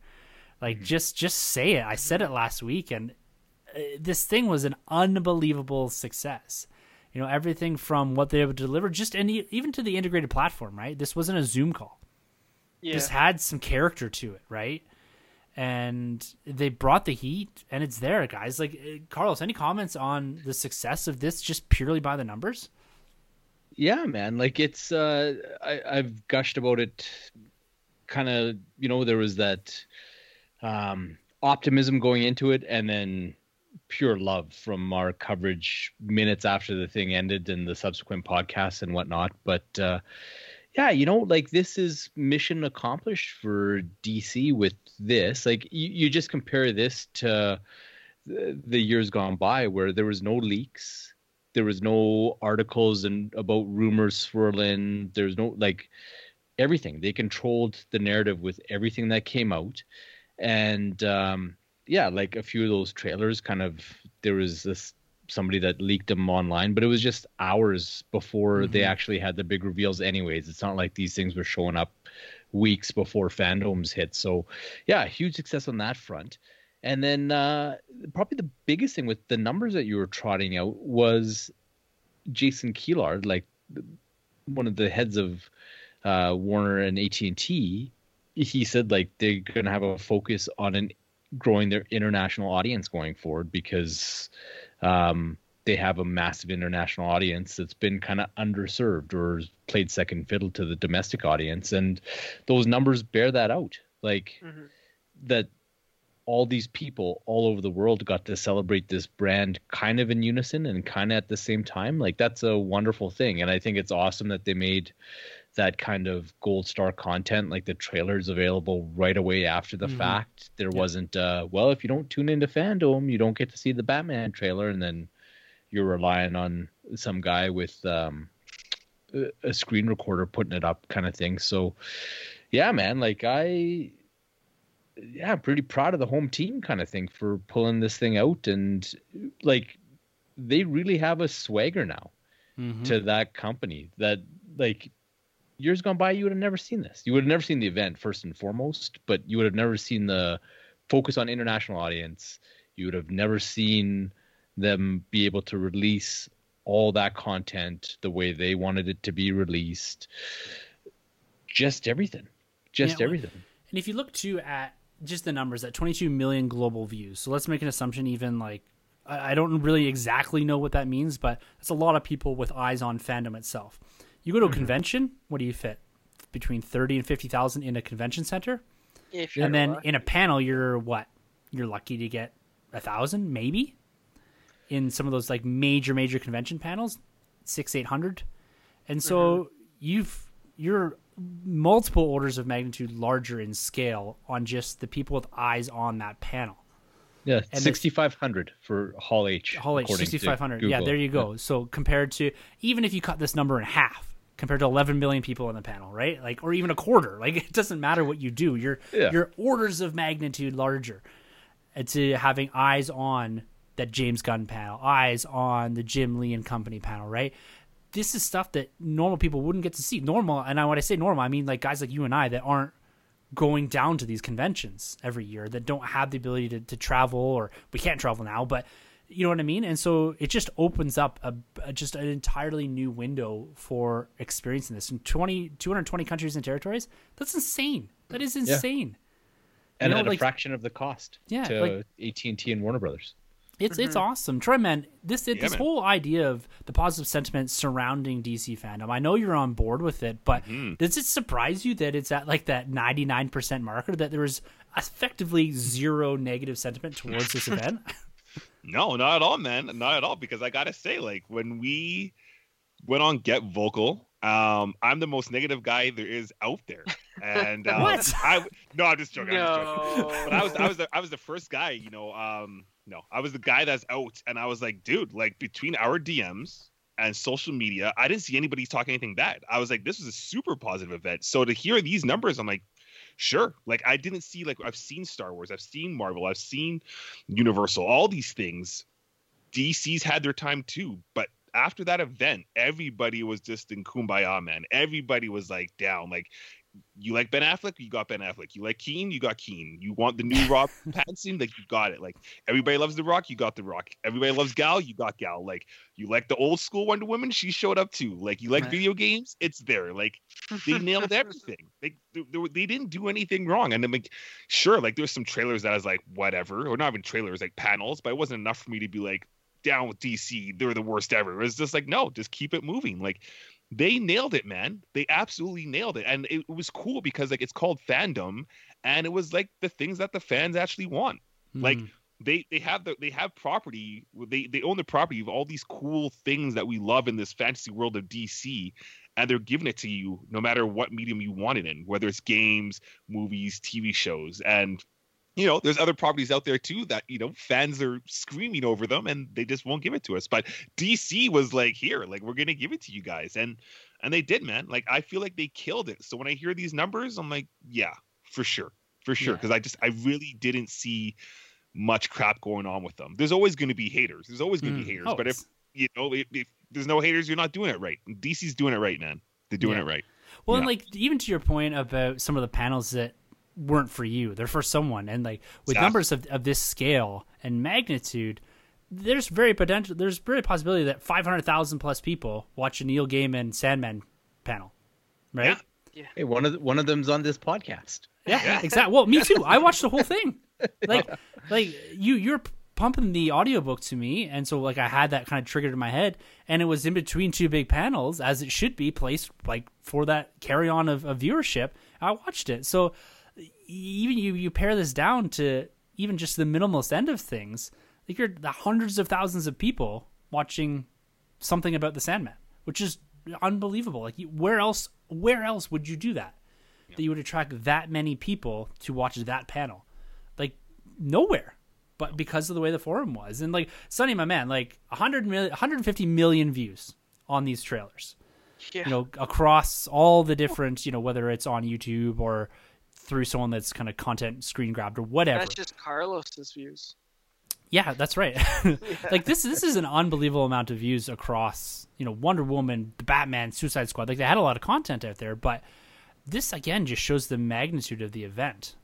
[SPEAKER 2] Like, just just say it. I said it last week, and uh, this thing was an unbelievable success. You know, everything from what they were able to deliver, just and even to the integrated platform, right? This wasn't a Zoom call.
[SPEAKER 4] yeah.
[SPEAKER 2] This had some character to it, right? And they brought the heat, and it's there, guys. Like uh, Carlos, any comments on the success of this, just purely by the numbers?
[SPEAKER 1] Yeah, man. Like it's uh I, I've gushed about it kind of you know, there was that um optimism going into it and then pure love from our coverage minutes after the thing ended and the subsequent podcasts and whatnot. But uh yeah, you know, like this is mission accomplished for DC with this. Like you, you just compare this to the, the years gone by where there was no leaks there was no articles and about rumors swirling there's no like everything they controlled the narrative with everything that came out and um yeah like a few of those trailers kind of there was this somebody that leaked them online but it was just hours before they
[SPEAKER 2] Mhm.
[SPEAKER 1] actually had the big reveals anyways it's not like these things were showing up weeks before fandoms hit so yeah huge success on that front and then uh, probably the biggest thing with the numbers that you were trotting out was Jason Kilar, like one of the heads of uh, Warner and AT and T. He said like they're gonna have a focus on an growing their international audience going forward because um, they have a massive international audience that's been kind of underserved or played second fiddle to the domestic audience, and those numbers bear that out. Like
[SPEAKER 4] Mhm.
[SPEAKER 1] that, all these people all over the world got to celebrate this brand kind of in unison and kind of at the same time. Like that's a wonderful thing, and I think it's awesome that they made that kind of gold star content like the trailers available right away after the
[SPEAKER 2] Mhm.
[SPEAKER 1] fact there
[SPEAKER 2] Yeah.
[SPEAKER 1] wasn't uh well if you don't tune into FanDome you don't get to see the batman trailer and then you're relying on some guy with um a- screen recorder putting it up kind of thing so yeah man like i yeah i'm pretty proud of the home team kind of thing for pulling this thing out and like they really have a swagger now
[SPEAKER 2] Mhm.
[SPEAKER 1] to that company that like years gone by you would have never seen this you would have never seen the event first and foremost but you would have never seen the focus on international audience you would have never seen them be able to release all that content the way they wanted it to be released just everything just
[SPEAKER 2] Yeah,
[SPEAKER 1] everything
[SPEAKER 2] And if you look too at just the numbers, at 22 million global views. So let's make an assumption, even like I I don't really exactly know what that means, but it's a lot of people with eyes on FanDome itself. You go to a mm-hmm. convention, what do you fit? Between 30 and 50,000 in a convention center,
[SPEAKER 4] If you're
[SPEAKER 2] and then
[SPEAKER 4] lucky.
[SPEAKER 2] in a panel, you're what? You're lucky to get a thousand, maybe. In some of those like major, major convention panels, six, eight hundred, and so mm-hmm. you've you're multiple orders of magnitude larger in scale on just the people with eyes on that panel.
[SPEAKER 1] yeah
[SPEAKER 2] And
[SPEAKER 1] 6500 for hall h
[SPEAKER 2] Hall H 6500. Yeah, there you go. So compared to even if you cut this number in half compared to 11 million people in the panel, right? Like or even a quarter. Like [laughs] it doesn't matter what you do. You're
[SPEAKER 1] Yeah.
[SPEAKER 2] you're orders of magnitude larger. And to having eyes on that James Gunn panel, eyes on the Jim Lee and company panel, right? This is stuff that normal people wouldn't get to see. Normal, and when I say normal, I mean like guys like you and I that aren't going down to these conventions every year that don't have the ability to, to travel or we can't travel now but you know what i mean and so it just opens up a, a- just an entirely new window for experiencing this in 20 220 countries and territories that's insane that is insane
[SPEAKER 1] and
[SPEAKER 2] You know,
[SPEAKER 1] at a fraction of the cost
[SPEAKER 2] Yeah,
[SPEAKER 1] to
[SPEAKER 2] like-
[SPEAKER 1] AT&T and Warner Brothers.
[SPEAKER 2] It's it's mm-hmm. awesome, Troy. Man, this this
[SPEAKER 3] man.
[SPEAKER 2] whole idea of the positive sentiment surrounding DC FanDome. I know you're on board with it, but mm-hmm. does it surprise you that it's at like that 99 percent marker that there is effectively zero negative sentiment towards this [laughs] event?
[SPEAKER 3] No, not at all, man. Not at all. Because I gotta say, like when we went on Get Vocal, um, I'm the most negative guy there is out there. And [laughs] um,
[SPEAKER 2] What?
[SPEAKER 3] I no, I'm just joking. I'm just joking.
[SPEAKER 4] no.
[SPEAKER 3] But I was I was the I was the first guy, you know. Um, no, I was the guy that's out, and I was like, dude, like between our DMs and social media, I didn't see anybody talking anything bad. I was like, this was a super positive event. So to hear these numbers, I'm like, sure. Like I didn't see like I've seen Star Wars, I've seen Marvel, I've seen Universal, all these things. DC's had their time too, but after that event, everybody was just in kumbaya, man. Everybody was like down. Like you like Ben Affleck, you got Ben Affleck. You like Keen, you got Keen. You want the new Rob [laughs] Pattinson, like you got it. Like everybody loves The Rock, you got The Rock. Everybody loves Gal, you got Gal. Like you like the old school Wonder Woman, she showed up too. Like you like
[SPEAKER 2] Right.
[SPEAKER 3] video games, it's there. Like they nailed [laughs] everything. They, they they they didn't do anything wrong. And I'm like, sure, like there's some trailers that I was like, whatever, or not even trailers, like panels, but it wasn't enough for me to be like down with DC. They're the worst ever. It was just like, no, just keep it moving. Like they nailed it, man. They absolutely nailed it, and it, was cool because like it's called fandom, and it was like the things that the fans actually want. Like,
[SPEAKER 2] Mm.
[SPEAKER 3] They they have the they have property. They they own the property of all these cool things that we love in this fantasy world of DC, and they're giving it to you no matter what medium you want it in, whether it's games, movies, TV shows, and you know, there's other properties out there too that you know fans are screaming over them and they just won't give it to us. But DC was like, here, like we're gonna give it to you guys, and and they did, man. Like I feel like they killed it. So when I hear these numbers, I'm like, yeah, for sure, for sure,
[SPEAKER 2] Yeah.
[SPEAKER 3] because I just I really didn't see much crap going on with them. There's always going to be haters. There's always going to
[SPEAKER 2] Mm.
[SPEAKER 3] be haters.
[SPEAKER 2] Oh,
[SPEAKER 3] but if you know, if, if there's no haters, you're not doing it right. DC's doing it right, man. They're doing
[SPEAKER 2] Yeah.
[SPEAKER 3] it right.
[SPEAKER 2] Well, and like even to your point about some of the panels that weren't for you, they're for someone, and like with
[SPEAKER 3] Exactly.
[SPEAKER 2] numbers of, of this scale and magnitude, there's very potential. There's very possibility that 500,000 plus people watch a Neil Gaiman Sandman panel, right?
[SPEAKER 3] Yeah.
[SPEAKER 1] Hey, one of the, one of them's on this podcast.
[SPEAKER 2] Yeah, exactly. Well, me [laughs] too. I watched the whole thing. [laughs] like like you you're pumping the audiobook to me and so like I had that kind of triggered in my head and it was in between two big panels as it should be placed like for that carry on of, of viewership. I watched it. So even you you pare this down to even just the minimalist end of things, like you're the hundreds of thousands of people watching something about the Sandman, which is unbelievable. Like where else where else would you do that? That you would attract that many people to watch that panel? Like nowhere. But because of the way the forum was. And like Sonny my man, like 100 million 150 million views on these trailers.
[SPEAKER 4] Yeah.
[SPEAKER 2] You know, across all the different, you know, whether it's on YouTube or through someone that's kind of content screen grabbed or whatever.
[SPEAKER 4] That's just Carlos's views.
[SPEAKER 2] Yeah, that's right. [laughs] [laughs] like this this is an unbelievable amount of views across, you know, Wonder Woman, the Batman, Suicide Squad. Like they had a lot of content out there, but this again just shows the magnitude of the event.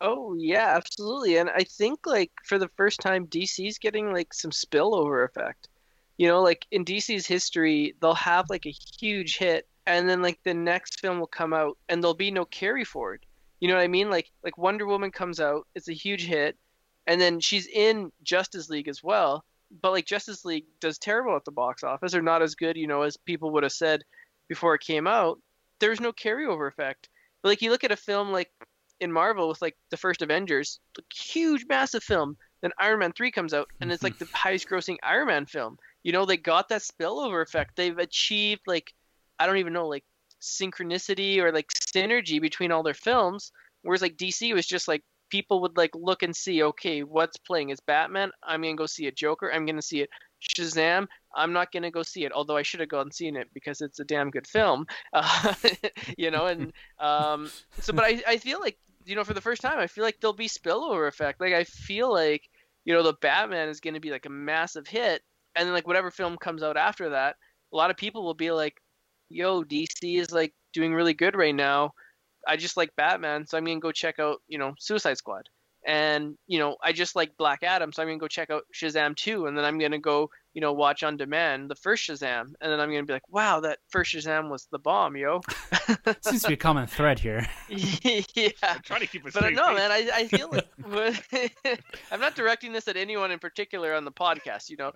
[SPEAKER 4] Oh yeah, absolutely. And I think like for the first time DC's getting like some spillover effect. You know, like in DC's history, they'll have like a huge hit and then like the next film will come out and there'll be no carry forward. You know what I mean? Like like Wonder Woman comes out, it's a huge hit, and then she's in Justice League as well. But like Justice League does terrible at the box office, or not as good, you know, as people would have said before it came out. There's no carryover effect. But like you look at a film like in Marvel with like the first Avengers, a huge, massive film. Then Iron Man three comes out, and it's like the mm-hmm. highest grossing Iron Man film. You know, they got that spillover effect. They've achieved like I don't even know like synchronicity or like synergy between all their films. Whereas like DC was just like people would like look and see, okay, what's playing is Batman. I'm gonna go see a Joker. I'm gonna see it. Shazam. I'm not gonna go see it, although I should have gone and seen it because it's a damn good film. [laughs] Uh, [laughs] you know, and um, so but I I feel like you know for the first time I feel like there'll be spillover effect. Like I feel like you know the Batman is gonna be like a massive hit, and then like whatever film comes out after that, a lot of people will be like, yo, DC is like doing really good right now. I just like Batman, so I'm gonna go check out, you know, Suicide Squad. And, you know, I just like Black Adam, so I'm gonna go check out Shazam 2, and then I'm gonna go, you know, watch on demand the first Shazam, and then I'm gonna be like, wow, that first Shazam was the bomb, yo. [laughs]
[SPEAKER 2] Seems to be a common thread here. [laughs]
[SPEAKER 4] yeah.
[SPEAKER 3] I'm trying to keep a
[SPEAKER 4] But uh,
[SPEAKER 3] straight
[SPEAKER 4] no,
[SPEAKER 3] face.
[SPEAKER 4] man, I, I feel like [laughs] I'm not directing this at anyone in particular on the podcast. You know,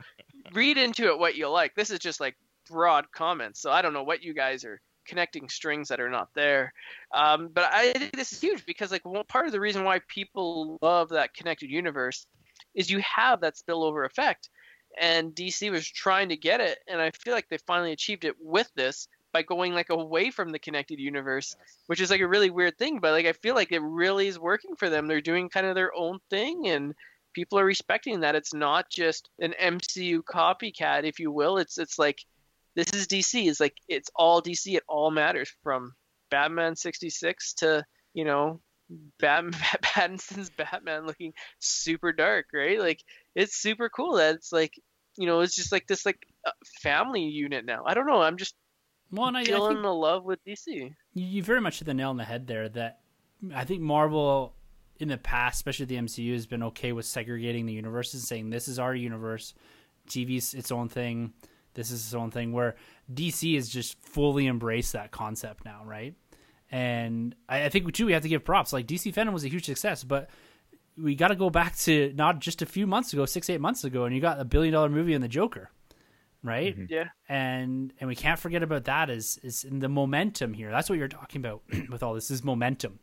[SPEAKER 4] read into it what you like. This is just like broad comments, so I don't know what you guys are connecting strings that are not there. Um, but I think this is huge because like one part of the reason why people love that connected universe is you have that spillover effect, and DC was trying to get it, and I feel like they finally achieved it with this by going like away from the connected universe which is like a really weird thing but like i feel like it really is working for them. They're doing kind of their own thing and people are respecting that. It's not just an mcu copycat if you will. It's it's like this is dc it's like it's all dc it all matters from batman 66 to you know Batman, [laughs] Pattinson's Batman looking super dark, right? Like it's super cool that it's like, you know, it's just like this like uh, family unit now. I don't know. I'm just
[SPEAKER 2] Well, and I, I
[SPEAKER 4] feeling
[SPEAKER 2] think
[SPEAKER 4] the love with DC.
[SPEAKER 2] you- you very much hit the nail on the head there. That I think Marvel in the past, especially the MCU, has been okay with segregating the universes, and saying this is our universe, TV's its own thing, this is its own thing. Where DC has just fully embraced that concept now, right? And I, I think too we have to give props. Like DC FanDome was a huge success, but we got to go back to not just a few months ago, six eight months ago, and you got a billion dollar movie in the Joker, right? Mm-hmm.
[SPEAKER 4] Yeah.
[SPEAKER 2] and and we can't forget about that is is in the momentum here. That's what you're talking about [clears throat] with all this is momentum.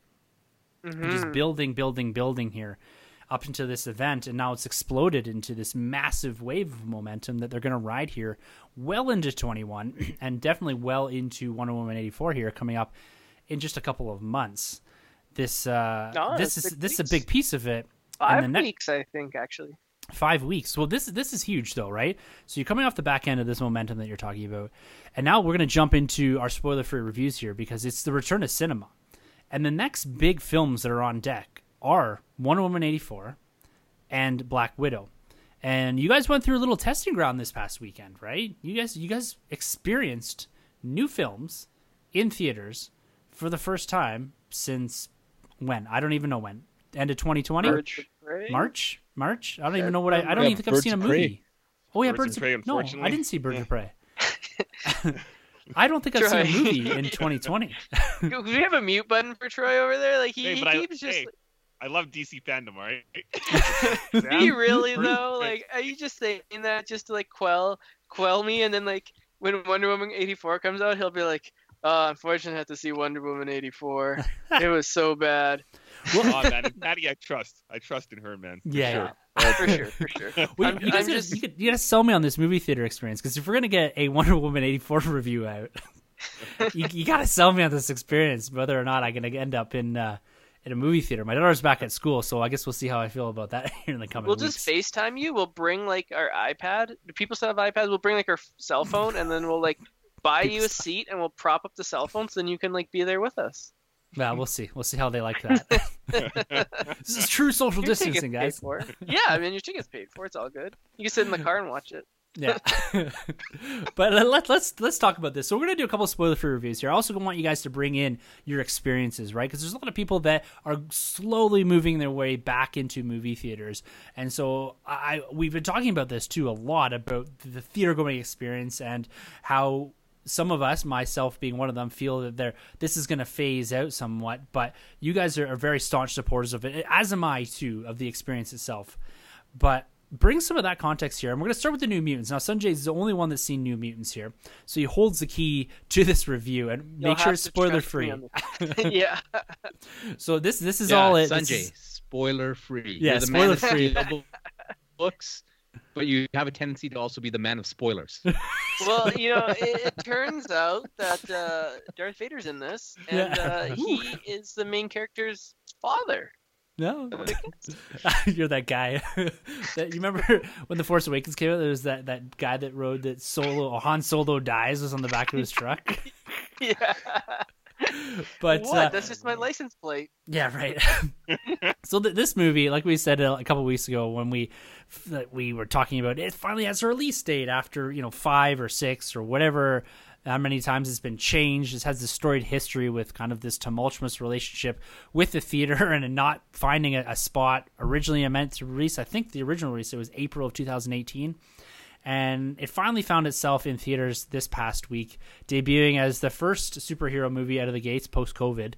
[SPEAKER 2] Mm-hmm. You're just building, building, building here up into this event, and now it's exploded into this massive wave of momentum that they're going to ride here well into 21, [clears throat] and definitely well into Wonder Woman 84 here coming up in just a couple of months. This uh,
[SPEAKER 4] No,
[SPEAKER 2] this is this is a big piece of it.
[SPEAKER 4] Five
[SPEAKER 2] the ne-
[SPEAKER 4] weeks, I think, actually.
[SPEAKER 2] five weeks. Well, this this is huge though, right? So you're coming off the back end of this momentum that you're talking about, and now we're going to jump into our spoiler-free reviews here because it's the return of cinema, and the next big films that are on deck are Wonder Woman '84 and Black Widow. And you guys went through a little testing ground this past weekend, right? You guys you guys experienced new films in theaters for the first time since when? I don't even know when. End of 2020?
[SPEAKER 4] March.
[SPEAKER 2] March, March. I don't even know what I. I don't
[SPEAKER 1] Yeah,
[SPEAKER 2] even think I've seen a movie.
[SPEAKER 1] Prey.
[SPEAKER 2] Oh yeah,
[SPEAKER 3] Birds
[SPEAKER 2] Birds
[SPEAKER 3] of
[SPEAKER 2] of
[SPEAKER 3] Prey,
[SPEAKER 2] No, I didn't see Birds
[SPEAKER 3] Yeah.
[SPEAKER 2] of Prey. [laughs] I don't think I've seen a movie in [laughs] 2020.
[SPEAKER 4] Do we have a mute button for Troy over there? Like he,
[SPEAKER 3] Hey,
[SPEAKER 4] he
[SPEAKER 3] but I-
[SPEAKER 4] keeps just.
[SPEAKER 3] hey. I love DC FanDome, right? [laughs]
[SPEAKER 4] Do you really though? Like, are you just saying that just to like quell quell me? And then like when Wonder Woman eighty four comes out, he'll be like, "Oh, unfortunately, I have to see Wonder Woman eighty four. [laughs] it was so bad."
[SPEAKER 3] oh, man, [laughs] and Patty, I trust. I trust in her, man. for
[SPEAKER 2] Yeah,
[SPEAKER 3] sure.
[SPEAKER 4] Yeah, for sure, for sure.
[SPEAKER 2] Well,
[SPEAKER 4] I'm-
[SPEAKER 2] you, guys
[SPEAKER 4] I'm
[SPEAKER 2] gotta,
[SPEAKER 4] just-
[SPEAKER 2] you, you gotta sell me on this movie theater experience because if we're gonna get a Wonder Woman eighty four review out, you, you gotta sell me on this experience, whether or not I'm gonna end up in uh, in a movie theater. My daughter's back at school, so I guess we'll see how I feel about that [laughs] here in the coming weeks.
[SPEAKER 4] We'll
[SPEAKER 2] weeks.
[SPEAKER 4] just FaceTime you. We'll bring like our iPad. Do people still have iPads? We'll bring like our cell phone, and then we'll like buy you a seat, and we'll prop up the cell phone, so then you can like be there with us.
[SPEAKER 2] Well, we'll see. We'll see how they like that. [laughs] [laughs] this is true social
[SPEAKER 4] Your
[SPEAKER 2] distancing, guys.
[SPEAKER 4] for. Yeah, I mean your ticket's paid for. It's all good. You can sit in the car and watch it.
[SPEAKER 2] Yeah. [laughs] but let, let's let's talk about this. So we're gonna do a couple of spoiler-free reviews here. I also want you guys to bring in your experiences, right? Because there's a lot of people that are slowly moving their way back into movie theaters, and so I we've been talking about this too a lot about the theater going experience and how some of us, myself being one of them, feel that they're this is going to phase out somewhat. But you guys are, are very staunch supporters of it, as am I too, of the experience itself. But bring some of that context here, and we're going to start with the New Mutants. Now, Sunjay is the only one that's seen New Mutants here, so he holds the key to this review, and
[SPEAKER 4] You'll
[SPEAKER 2] make sure it's spoiler free. [laughs] [laughs]
[SPEAKER 4] yeah.
[SPEAKER 2] So this this is
[SPEAKER 1] Yeah,
[SPEAKER 2] all it. this
[SPEAKER 1] Sunjay,
[SPEAKER 2] is-
[SPEAKER 1] spoiler free.
[SPEAKER 2] Yeah,
[SPEAKER 1] You're the man of
[SPEAKER 2] spoiler-free. [laughs]
[SPEAKER 1] books, but you have a tendency to also be the man of spoilers.
[SPEAKER 4] Well, you know, it, it turns out that uh, Darth Vader's in this, and
[SPEAKER 2] Yeah.
[SPEAKER 4] uh, he is the main character's father.
[SPEAKER 2] No, [laughs] you're that guy. [laughs] that, you remember when the Force Awakens came out? There was that, that guy that rode that Solo Han Solo dies was on the back of his truck. [laughs]
[SPEAKER 4] Yeah.
[SPEAKER 2] But
[SPEAKER 4] what?
[SPEAKER 2] uh,
[SPEAKER 4] That's just my license plate.
[SPEAKER 2] Yeah, right. so th- this movie, like we said a, a couple weeks ago when we that we were talking about, it finally has a release date after you know five or six or whatever. How many times it's been changed? It has this storied history with kind of this tumultuous relationship with the theater [laughs] and not finding a, a spot. Originally, meant to release. I think the original release it was April of 2018 and it finally found itself in theaters this past week, debuting as the first superhero movie out of the gates post COVID,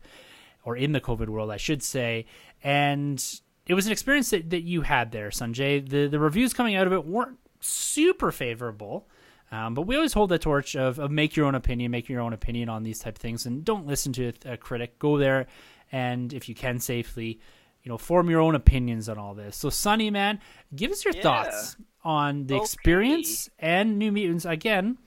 [SPEAKER 2] or in the COVID world, I should say. And it was an experience that, that you had there, Sunjay. The the reviews coming out of it weren't super favorable. Um, but we always hold the torch of, of make your own opinion, make your own opinion on these type of things, and don't listen to a critic. Go there, and if you can safely, you know, form your own opinions on all this. So, Sunny man, give us your
[SPEAKER 4] Yeah.
[SPEAKER 2] thoughts on the
[SPEAKER 4] Okay.
[SPEAKER 2] experience and New Mutants. Again,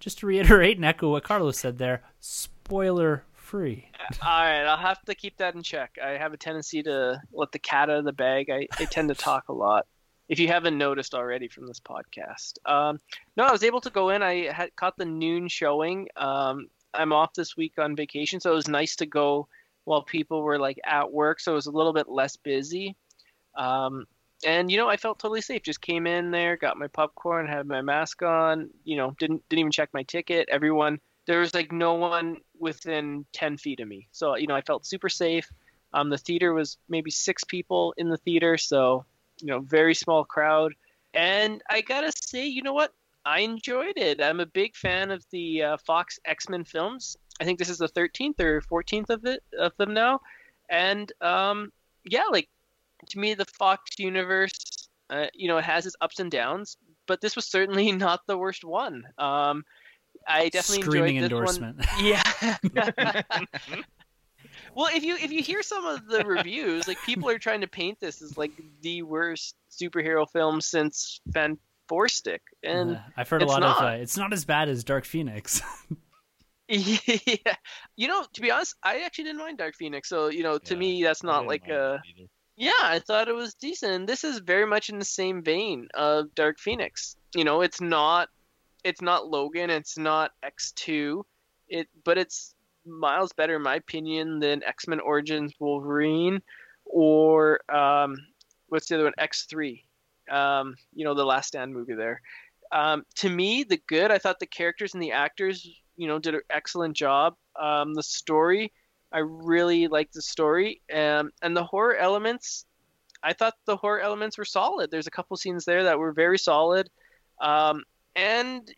[SPEAKER 2] just to reiterate and echo what Carlos said there, spoiler free. [laughs]
[SPEAKER 4] All right, I'll have to keep that in check. I have a tendency to let the cat out of the bag. I, I tend to talk a lot. If you haven't noticed already from this podcast, um, no, I was able to go in. I had caught the noon showing. Um, I'm off this week on vacation, so it was nice to go while people were like at work, so it was a little bit less busy. Um, and you know, I felt totally safe. Just came in there, got my popcorn, had my mask on. You know, didn't didn't even check my ticket. Everyone there was like no one within 10 feet of me so you know i felt super safe um, the theater was maybe six people in the theater so you know very small crowd and i gotta say you know what i enjoyed it i'm a big fan of the uh, fox x-men films i think this is the 13th or 14th of it of them now and um, yeah like to me the fox universe uh, you know it has its ups and downs but this was certainly [laughs] not the worst one um, I definitely
[SPEAKER 2] Screaming
[SPEAKER 4] enjoyed this
[SPEAKER 2] endorsement.
[SPEAKER 4] One. Yeah. [laughs] [laughs] well, if you if you hear some of the reviews, like people are trying to paint this as like the worst superhero film since Fan Four Stick, and
[SPEAKER 2] Uh, I've heard a lot
[SPEAKER 4] not.
[SPEAKER 2] of. Uh, it's not as bad as Dark Phoenix. [laughs] [laughs]
[SPEAKER 4] yeah, you know, to be honest, I actually didn't mind Dark Phoenix. So you know, to
[SPEAKER 1] Yeah,
[SPEAKER 4] me, that's not like a. Yeah, I thought it was decent. And this is very much in the same vein of Dark Phoenix. You know, it's not it's not Logan, it's not X2. It but it's miles better in my opinion than X-Men Origins Wolverine or um what's the other one X3. Um, you know, the Last Stand movie there. Um, to me, the good, I thought the characters and the actors, you know, did an excellent job. Um, the story, I really liked the story, um, and the horror elements. I thought the horror elements were solid. There's a couple scenes there that were very solid, um, and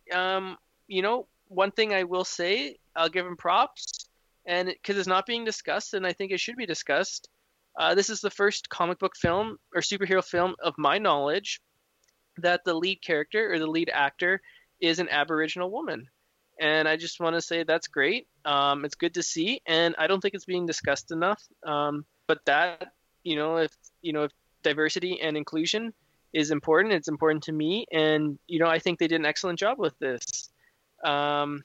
[SPEAKER 4] you know, one thing I will say, I'll give him props, and because it's not being discussed, and I think it should be discussed. Uh, this is the first comic book film or superhero film of my knowledge that the lead character or the lead actor is an Aboriginal woman. And I just want to say that's great. Um, it's good to see, and I don't think it's being discussed enough. Um, but that, you know, if you know, if diversity and inclusion is important, it's important to me, and you know, I think they did an excellent job with this. Um,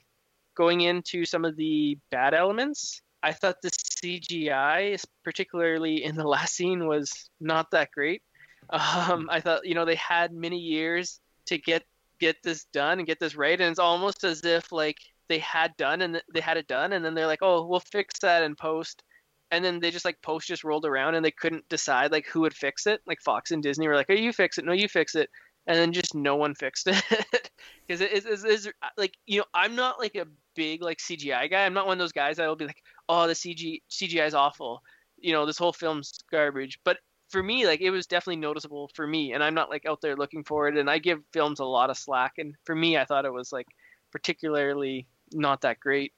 [SPEAKER 4] going into some of the bad elements, I thought the CGI, particularly in the [laughs] last scene, was not that great. Um, I thought, you know, they had many years to get get this done and get this right, and it's almost as if like they had done and they had it done, and then they're like, oh, we'll fix that in post, and then they just like post just rolled around and they couldn't decide like who would fix it. Like Fox and Disney were like, oh, you fix it, no, you fix it, and then just no one fixed [laughs] it because it is, is like you know I'm not like a big like CGI guy. I'm not one of those guys that will be like, oh, the CG CGI is awful. You know, this whole film's garbage. But for me, like it was definitely noticeable for me, and I'm not like out there looking for it. And I give films a lot of slack, and for me, I thought it was like particularly not that great.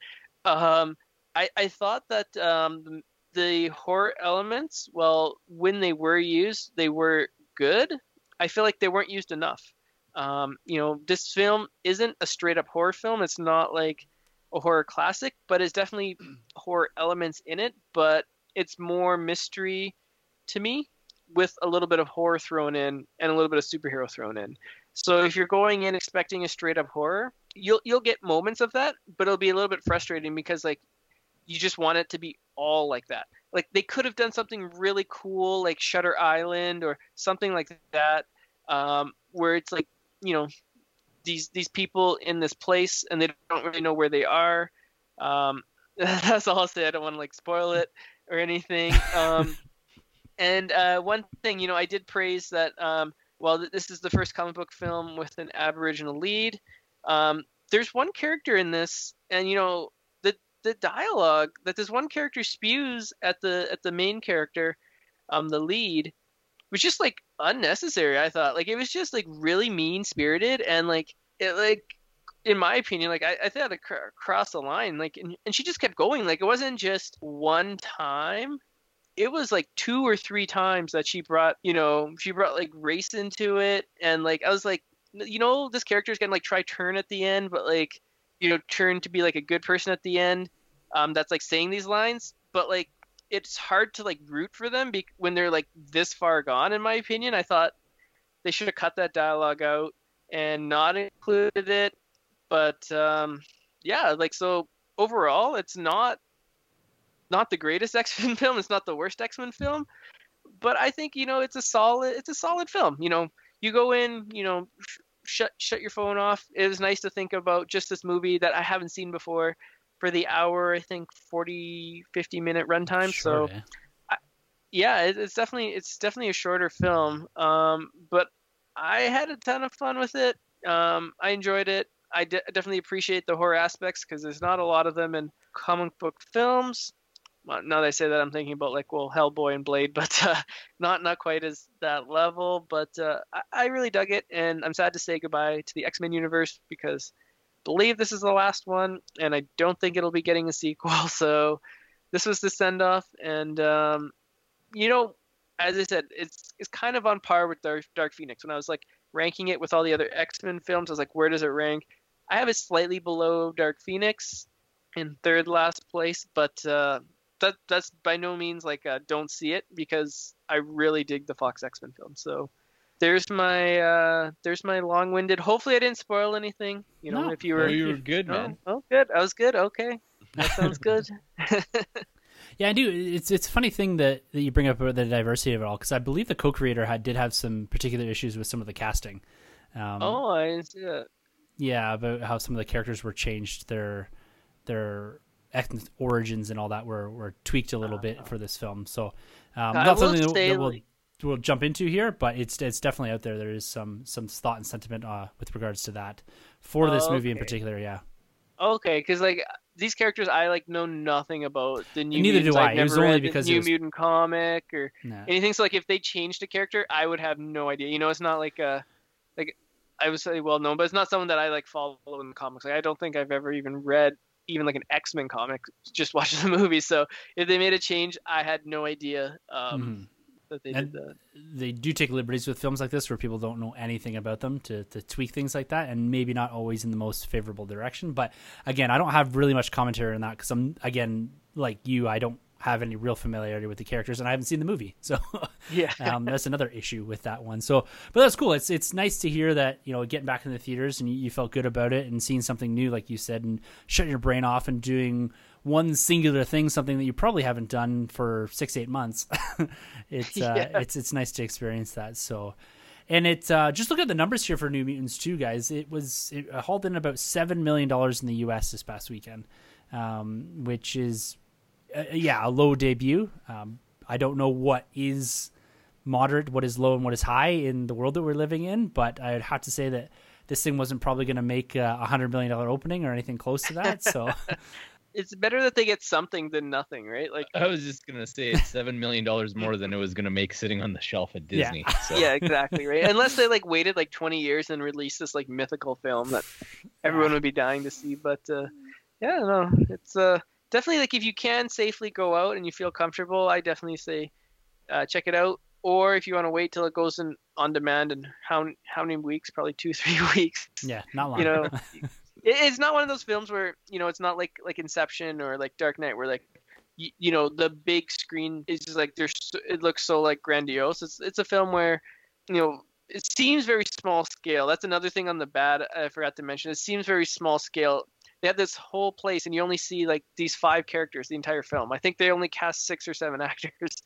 [SPEAKER 4] Um, I I thought that um, the horror elements, well, when they were used, they were good. I feel like they weren't used enough. Um, you know, this film isn't a straight up horror film. It's not like a horror classic, but it's definitely [clears throat] horror elements in it. But it's more mystery to me with a little bit of horror thrown in and a little bit of superhero thrown in. So if you're going in expecting a straight up horror, you'll you'll get moments of that, but it'll be a little bit frustrating because like you just want it to be all like that. Like they could have done something really cool like Shutter Island or something like that um, where it's like, you know, these these people in this place and they don't really know where they are. Um, [laughs] that's all I'll say. I don't want to like spoil it or anything. Um, [laughs] and uh, one thing, you know, I did praise that. Um, well, this is the first comic book film with an Aboriginal lead. Um, there's one character in this, and you know, the dialogue that this one character spews at the at the main character, um, the lead, was just like unnecessary. I thought like it was just like really mean spirited and like it like in my opinion, like I, I thought it crossed the line. Like and, and she just kept going. Like it wasn't just one time it was like two or three times that she brought, you know, she brought like race into it, and like I was like, you know, this character is gonna like try turn at the end, but like, you know, turn to be like a good person at the end. Um, that's like saying these lines, but like, it's hard to like root for them be- when they're like this far gone. In my opinion, I thought they should have cut that dialogue out and not included it. But um, yeah, like so overall, it's not not the greatest [laughs] X Men film. It's not the worst X Men film, but I think you know it's a solid it's a solid film. You know, you go in, you know, shut shut your phone off. It was nice to think about just this movie that I haven't seen before for the hour I think 40 50 minute runtime. Sure, so yeah. I, yeah, it, it's definitely it's definitely a shorter film. Um, but I had a ton of fun with it. Um, I enjoyed it. I de- definitely appreciate the horror aspects because there's not a lot of them in comic book films now that I say that, I'm thinking about like well Hellboy and Blade, [laughs] but uh, not not quite as that level. But uh, I, I, really dug it, and I'm sad to say goodbye to the X Men universe because I believe this is the last one, and I don't think it'll be getting a sequel. [laughs] So this was the send off, and um, you know, as I said, it's it's kind of on par with Dark, Dark Phoenix. When I was like ranking it with all the other X Men films, I was like, where does it rank? I have it slightly below Dark Phoenix in third last place, but uh, that that's by no means like a don't see it because I really dig the Fox X Men film. So there's my uh there's my long-winded. Hopefully I didn't spoil anything. You know,
[SPEAKER 1] no,
[SPEAKER 4] if you were
[SPEAKER 1] no, you were good,
[SPEAKER 4] oh,
[SPEAKER 1] man.
[SPEAKER 4] Oh, good. I was good. Okay, that sounds [laughs] good. [laughs]
[SPEAKER 2] yeah, I do. It's it's a funny thing that, that you bring up about the diversity of it all because I believe the co-creator had did have some particular issues with some of the casting.
[SPEAKER 4] Um, oh, I see that.
[SPEAKER 2] Yeah, about how some of the characters were changed their their ethnic origins and all that were, were tweaked a little bit for this film. So um, not something that, that we'll, we'll jump into here, but it's it's definitely out there. There is some some thought and sentiment uh, with regards to that for this movie in particular. Yeah.
[SPEAKER 4] Okay, because like these characters, I like know nothing about the new.
[SPEAKER 2] neither
[SPEAKER 4] mutants.
[SPEAKER 2] do I.
[SPEAKER 4] I've
[SPEAKER 2] it was only because
[SPEAKER 4] New
[SPEAKER 2] was...
[SPEAKER 4] Mutant comic or
[SPEAKER 2] nah.
[SPEAKER 4] anything. So like, if they changed a character, I would have no idea. You know, it's not like a like I would say well known, but it's not someone that I like follow in the comics. Like I don't think I've ever even read even like an X Men comic [laughs] just watching the movie. So if they made a change, I had no idea um,
[SPEAKER 2] Mhm.
[SPEAKER 4] that they
[SPEAKER 2] And-
[SPEAKER 4] did that.
[SPEAKER 2] they do take liberties with films like this where people don't know anything about them to, to tweak things like that and maybe not always in the most favorable direction but again i don't have really much commentary on that because i'm again like you i don't have any real familiarity with the characters and i haven't seen the movie so [laughs]
[SPEAKER 4] Yeah.
[SPEAKER 2] um, that's another issue with that one so but that's cool it's it's nice to hear that you know getting back in the theaters and you, you felt good about it and seeing something new like you said and shutting your brain off and doing one singular thing something that you probably haven't done for six eight months [laughs] it's uh,
[SPEAKER 4] Yeah.
[SPEAKER 2] it's it's nice to experience that so and it uh, just look at the numbers here for New Mutants too, guys. It was it hauled in about seven million dollars in the U.S. this past weekend, um, which is uh, yeah a low debut. Um, I don't know what is moderate, what is low, and what is high in the world that we're living in, but I'd have to say that this thing wasn't probably going to make a hundred million dollar opening or anything close to that. So [laughs] [laughs]
[SPEAKER 4] It's better that they get something than nothing, right? Like
[SPEAKER 1] I was just gonna say it's seven million dollars more than it was gonna make sitting on the shelf at
[SPEAKER 2] Yeah.
[SPEAKER 1] Disney. [laughs] So.
[SPEAKER 4] yeah, exactly, right? Unless they like waited like 20 years and released this like mythical film that everyone would be dying to see. But uh, yeah, no, it's uh, definitely like if you can safely go out and you feel comfortable, I definitely say uh, check it out. Or if you want to wait till it goes in on demand and how how many weeks? Probably [laughs] two three [laughs] weeks.
[SPEAKER 2] yeah, not long.
[SPEAKER 4] You know, [laughs] it, it's not one of those films where you know it's not like like Inception or like Dark Knight where like you, you know the big screen is just like there's so- it looks so like grandiose. It's it's a film where you know it seems very small scale. That's another thing on the bad I forgot to mention. It seems very small scale. They have this whole place, and you only see like these five characters the entire film. I think they only cast six or seven [laughs] actors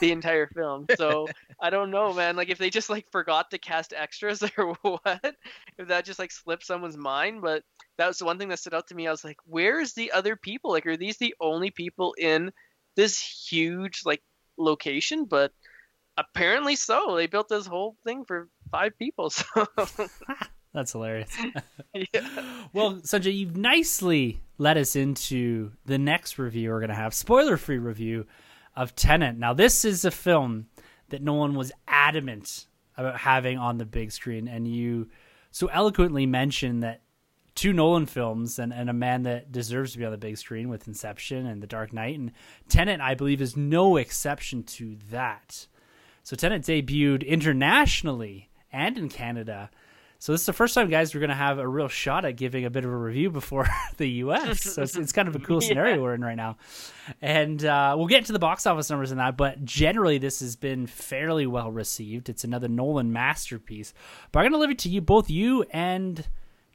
[SPEAKER 4] the entire film. [laughs] So I don't know, man. Like if they just like forgot to cast extras [laughs] or what, if that just like slipped someone's mind. But that was the one thing that stood out to me. I was like, where's the other people? Like, are these the only people in this huge like location? But apparently so. They built this whole thing for five people. So
[SPEAKER 2] That's hilarious. [laughs]
[SPEAKER 4] yeah.
[SPEAKER 2] Well, Sunjay, you've nicely led us into the next review we're going to have spoiler free review of Tenet. Now, this is a film that Nolan was adamant about having on the big screen, and you so eloquently mentioned that two Nolan films and, and a man that deserves to be on the big screen with Inception and The Dark Knight, and Tenet, I believe, is no exception to that. So Tenet debuted internationally and in Canada. So this is the first time, guys, we're going to have a real shot at giving a bit of a review before [laughs] the U.S. So it's, it's kind of a cool [laughs]
[SPEAKER 4] Yeah.
[SPEAKER 2] scenario we're in right now, and uh, we'll get to the box office numbers and that. But generally, this has been fairly well received. It's another Nolan masterpiece. But I'm going to leave it to you, both you and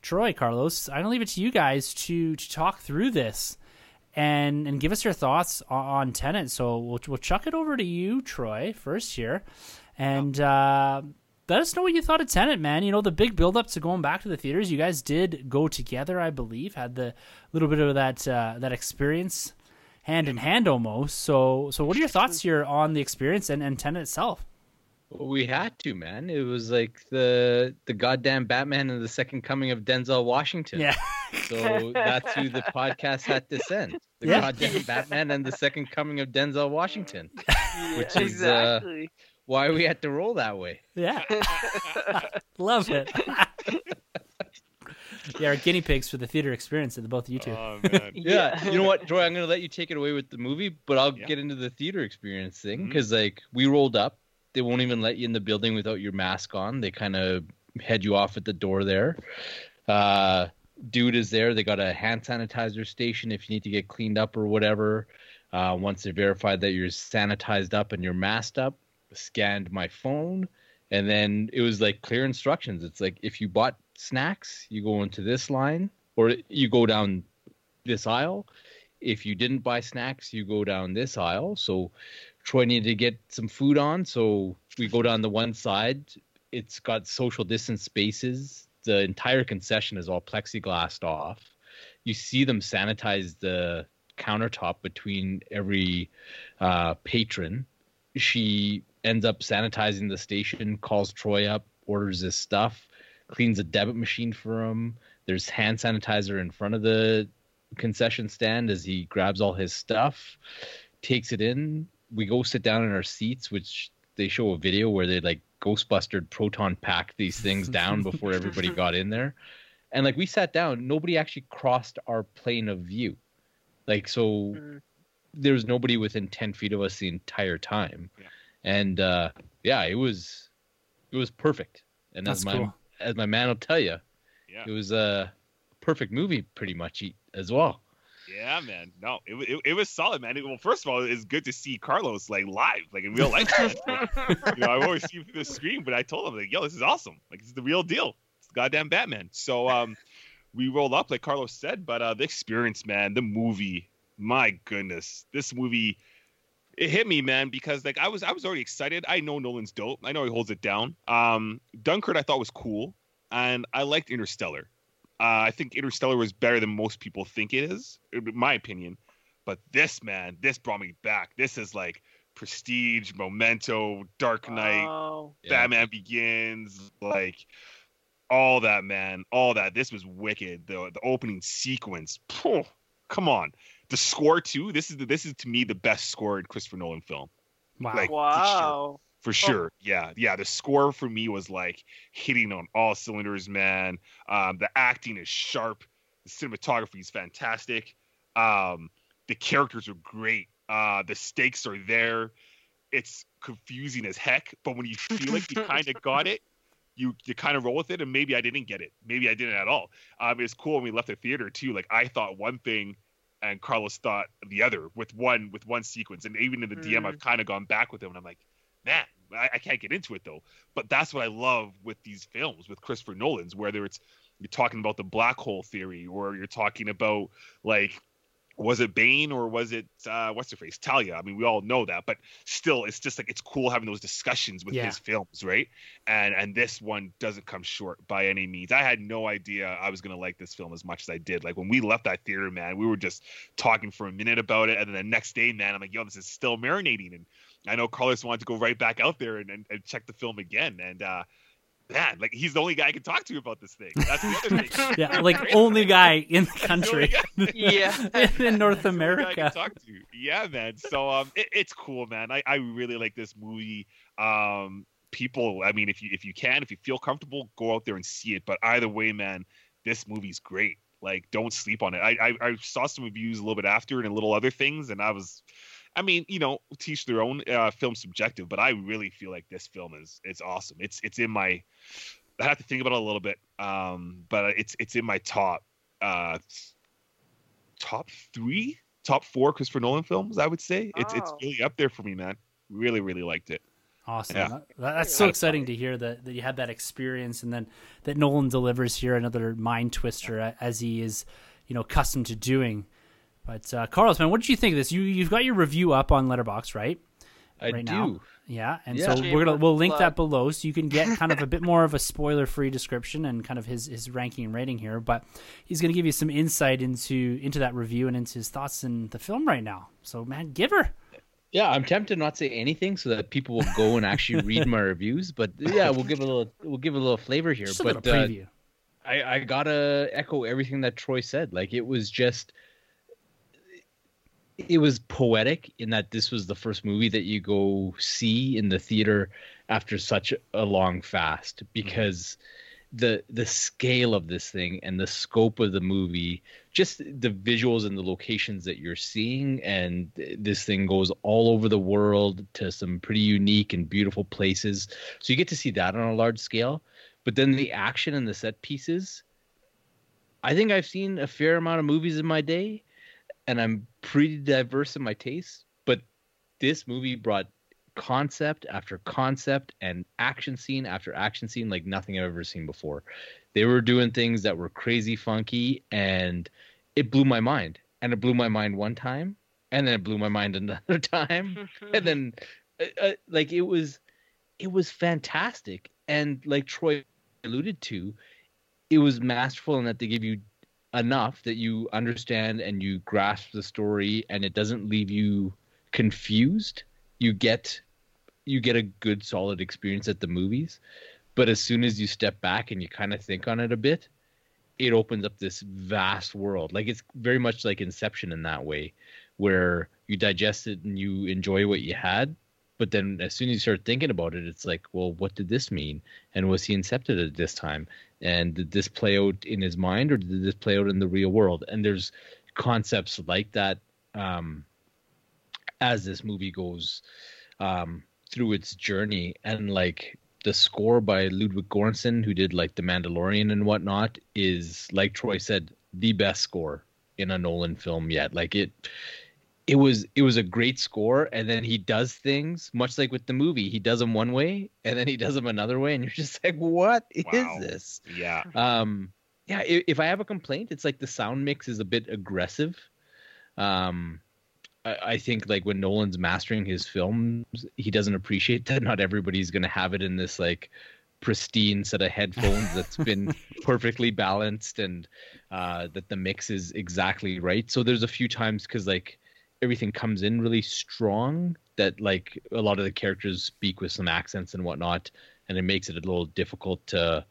[SPEAKER 2] Troy, Carlos. I'm going to leave it to you guys to to talk through this and and give us your thoughts on, on Tenet. So we'll we'll chuck it over to you, Troy, first here, and uh, let us know what you thought of Tenet, man. You know the big build up to going back to the theaters. You guys did go together, I believe, had the little bit of that uh, that experience hand in hand almost. So so what are your thoughts here on the experience and and Tenet itself?
[SPEAKER 1] Well, we had to, man. It was like the the goddamn Batman and the second coming of Denzel Washington.
[SPEAKER 2] Yeah.
[SPEAKER 1] So that's who the podcast had to send. The
[SPEAKER 2] Yeah.
[SPEAKER 1] goddamn Batman and the second coming of Denzel Washington. [laughs] Which
[SPEAKER 4] Yeah,
[SPEAKER 1] is, uh,
[SPEAKER 4] exactly.
[SPEAKER 1] Why we had to roll that way.
[SPEAKER 2] Yeah. [laughs] Love it. [laughs] yeah, our guinea pigs for the theater experience of the both of you two.
[SPEAKER 3] Oh man. [laughs]
[SPEAKER 1] Yeah. You know what, Troy? I'm gonna let you take it away with the movie, but I'll
[SPEAKER 3] Yeah.
[SPEAKER 1] get into the theater experience thing because like we rolled up. They won't even let you in the building without your mask on. They kind of head you off at the door there. Uh, dude is there. They got a hand sanitizer station if you need to get cleaned up or whatever. Uh, once they verified that you're sanitized up and you're masked up, scanned my phone, and then it was like clear instructions. It's like if you bought snacks, you go into this line, or you go down this aisle. If you didn't buy snacks, you go down this aisle. So Troy needed to get some food on, so we go down the one side. It's got social distance spaces. The entire concession is all plexiglassed off. You see them sanitize the countertop between every uh, patron. She ends up sanitizing the station, calls Troy up, orders his stuff, cleans a debit machine for him. There's hand sanitizer in front of the concession stand as he grabs all his stuff, takes it in. We go sit down in our seats, which they show a video where they like Ghostbuster proton packed these things down [laughs] before everybody got in there. and like we sat down, nobody actually crossed our plane of view. Like so,
[SPEAKER 4] Mm.
[SPEAKER 1] there was nobody within ten feet of us the entire time,
[SPEAKER 3] Yeah.
[SPEAKER 1] And uh, yeah, it was it was perfect. And
[SPEAKER 2] That's
[SPEAKER 1] as my
[SPEAKER 2] cool.
[SPEAKER 1] as my man will tell you,
[SPEAKER 3] Yeah.
[SPEAKER 1] it was a perfect movie, pretty much as well.
[SPEAKER 3] Yeah, man. No, it, it, it was solid, man. It- well, first of all, it's good to see Carlos like live, like in real life. man. [laughs] you know, I've always seen through the screen, but I told him like, "Yo, this is awesome! Like, it's the real deal. It's the goddamn Batman." So, um, we rolled up, like Carlos said, but uh, the experience, man, the movie, my goodness, this movie, it hit me, man, because like I was, I was already excited. I know Nolan's dope. I know he holds it down. Um, Dunkirk, I thought was cool, and I liked Interstellar. Uh, I think Interstellar was better than most people think it is, in my opinion. But this, man, this brought me back. This is like Prestige, Memento, Dark Knight,
[SPEAKER 4] Oh,
[SPEAKER 1] Yeah.
[SPEAKER 3] Batman Begins, like all that, man, all that. This was wicked. The the opening sequence, phew, come on. The score too. This is the, this is to me the best scored Christopher Nolan film
[SPEAKER 2] Wow.
[SPEAKER 3] like-
[SPEAKER 4] wow.
[SPEAKER 3] for sure. Yeah, yeah. The score for me was like hitting on all cylinders, man. Um, the acting is sharp. The cinematography is fantastic. Um, the characters are great. Uh, the stakes are there. It's confusing as heck, but when you feel like you [laughs] kind of got it, you you kind of roll with it. And maybe I didn't get it. Maybe I didn't at all. Um, it's cool when we left the theater too. Like I thought one thing, and Carlos thought the other with one with one sequence. And even in the DM,
[SPEAKER 4] Mm.
[SPEAKER 3] I've kind of gone back with him, and I'm like, man, I, I can't get into it though. But that's what I love with these films, with Christopher Nolan's, whether it's you're talking about the black hole theory, or you're talking about like was it Bane or was it uh, what's her face Talia? I mean, we all know that, but still, it's just like it's cool having those discussions with
[SPEAKER 2] Yeah.
[SPEAKER 3] his films, right? And and this one doesn't come short by any means. I had no idea I was gonna like this film as much as I did. Like when we left that theater, man, we were just talking for a minute about it, and then the next day, man, I'm like, yo, this is still marinating, and I know Carlos wanted to go right back out there and, and, and check the film again, and uh, man, like he's the only guy I can talk to about this thing. That's the other [laughs] thing.
[SPEAKER 2] Yeah, like only guy in the [laughs]
[SPEAKER 3] He's the
[SPEAKER 2] country [laughs]
[SPEAKER 4] Yeah.
[SPEAKER 2] in North
[SPEAKER 3] That's the only guy I can
[SPEAKER 2] America.
[SPEAKER 3] talk to. Yeah, man. So um, it, it's cool, man. I, I really like this movie. Um, people, I mean, if you if you can, if you feel comfortable, go out there and see it. But either way, man, this movie's great. Like, don't sleep on it. I I, I saw some reviews a little bit after and a little other things, and I was. I mean, you know, teach their own. Uh, film subjective, but I really feel like this film is it's awesome. It's it's in my. I have to think about it a little bit, um, but it's it's in my top uh, top three, top four Christopher Nolan films. I would say it's it's
[SPEAKER 4] Oh.
[SPEAKER 3] really up there for me, man. Really, really liked it.
[SPEAKER 2] Awesome.
[SPEAKER 3] Yeah.
[SPEAKER 2] That- that's so exciting to hear that, that you had that experience and then that Nolan delivers here another mind twister a- as he is, you know, accustomed to doing. But uh, Carlos, man, what did you think of this? You you've got your review up on Letterboxd, right?
[SPEAKER 1] I
[SPEAKER 2] Right
[SPEAKER 1] do.
[SPEAKER 2] now? Yeah, and
[SPEAKER 1] Yeah.
[SPEAKER 2] so we're gonna we'll link
[SPEAKER 4] Plug.
[SPEAKER 2] that below so you can get kind of a bit [laughs] more of a spoiler free description and kind of his his ranking and rating here. But he's gonna give you some insight into into that review and into his thoughts in the film right now. So man, give her.
[SPEAKER 1] Yeah, I'm tempted not to say anything so that people will go and actually read my [laughs] reviews. But yeah, we'll give a little we'll give a little flavor here.
[SPEAKER 2] Just a
[SPEAKER 1] but
[SPEAKER 2] little
[SPEAKER 1] uh,
[SPEAKER 2] preview.
[SPEAKER 1] I, I gotta echo everything that Troy said. Like it was just it was poetic in that this was the first movie that you go see in the theater after such a long fast mm-hmm. because the the scale of this thing and the scope of the movie just the visuals and the locations that you're seeing and this thing goes all over the world to some pretty unique and beautiful places. So you get to see that on a large scale. But then the action and the set pieces i think i've seen a fair amount of movies in my day and i'm pretty diverse in my tastes but this movie brought concept after concept and action scene after action scene like nothing i've ever seen before. They were doing things that were crazy funky and it blew my mind. And it blew my mind one time and then it blew my mind [laughs] another time. [laughs] And then uh, uh, like it was it was fantastic. And like troy alluded to it was masterful in that they give you enough that you understand and you grasp the story and it doesn't leave you confused you get you get a good solid experience at the movies but as soon as you step back and you kind of think on it a bit it opens up this vast world like it's very much like inception in that way where you digest it and you enjoy what you had but then as soon as you start thinking about it, it's like, well, what did this mean? And was he incepted at this time? And did this play out in his mind or did this play out in the real world? And there's concepts like that um, as this movie goes um, through its journey. And like the score by Ludwig Göransson, who did like The Mandalorian and whatnot, is like Troy said, the best score in a Nolan film yet. Like it it was it was a great score and then he does things much like with the movie he does them one way and then he does them another way and you're [laughs] just like what is
[SPEAKER 3] Wow.
[SPEAKER 1] this
[SPEAKER 3] Yeah.
[SPEAKER 1] um yeah if, if i have a complaint it's like the sound mix is a bit aggressive um I, I think like when nolan's mastering his films he doesn't appreciate [laughs] that not everybody's gonna have it in this like pristine set of headphones that's [laughs] been perfectly balanced and uh that the mix is exactly right so there's a few times because like everything comes in really strong that like a lot of the characters speak with some accents and whatnot and it makes it a little difficult to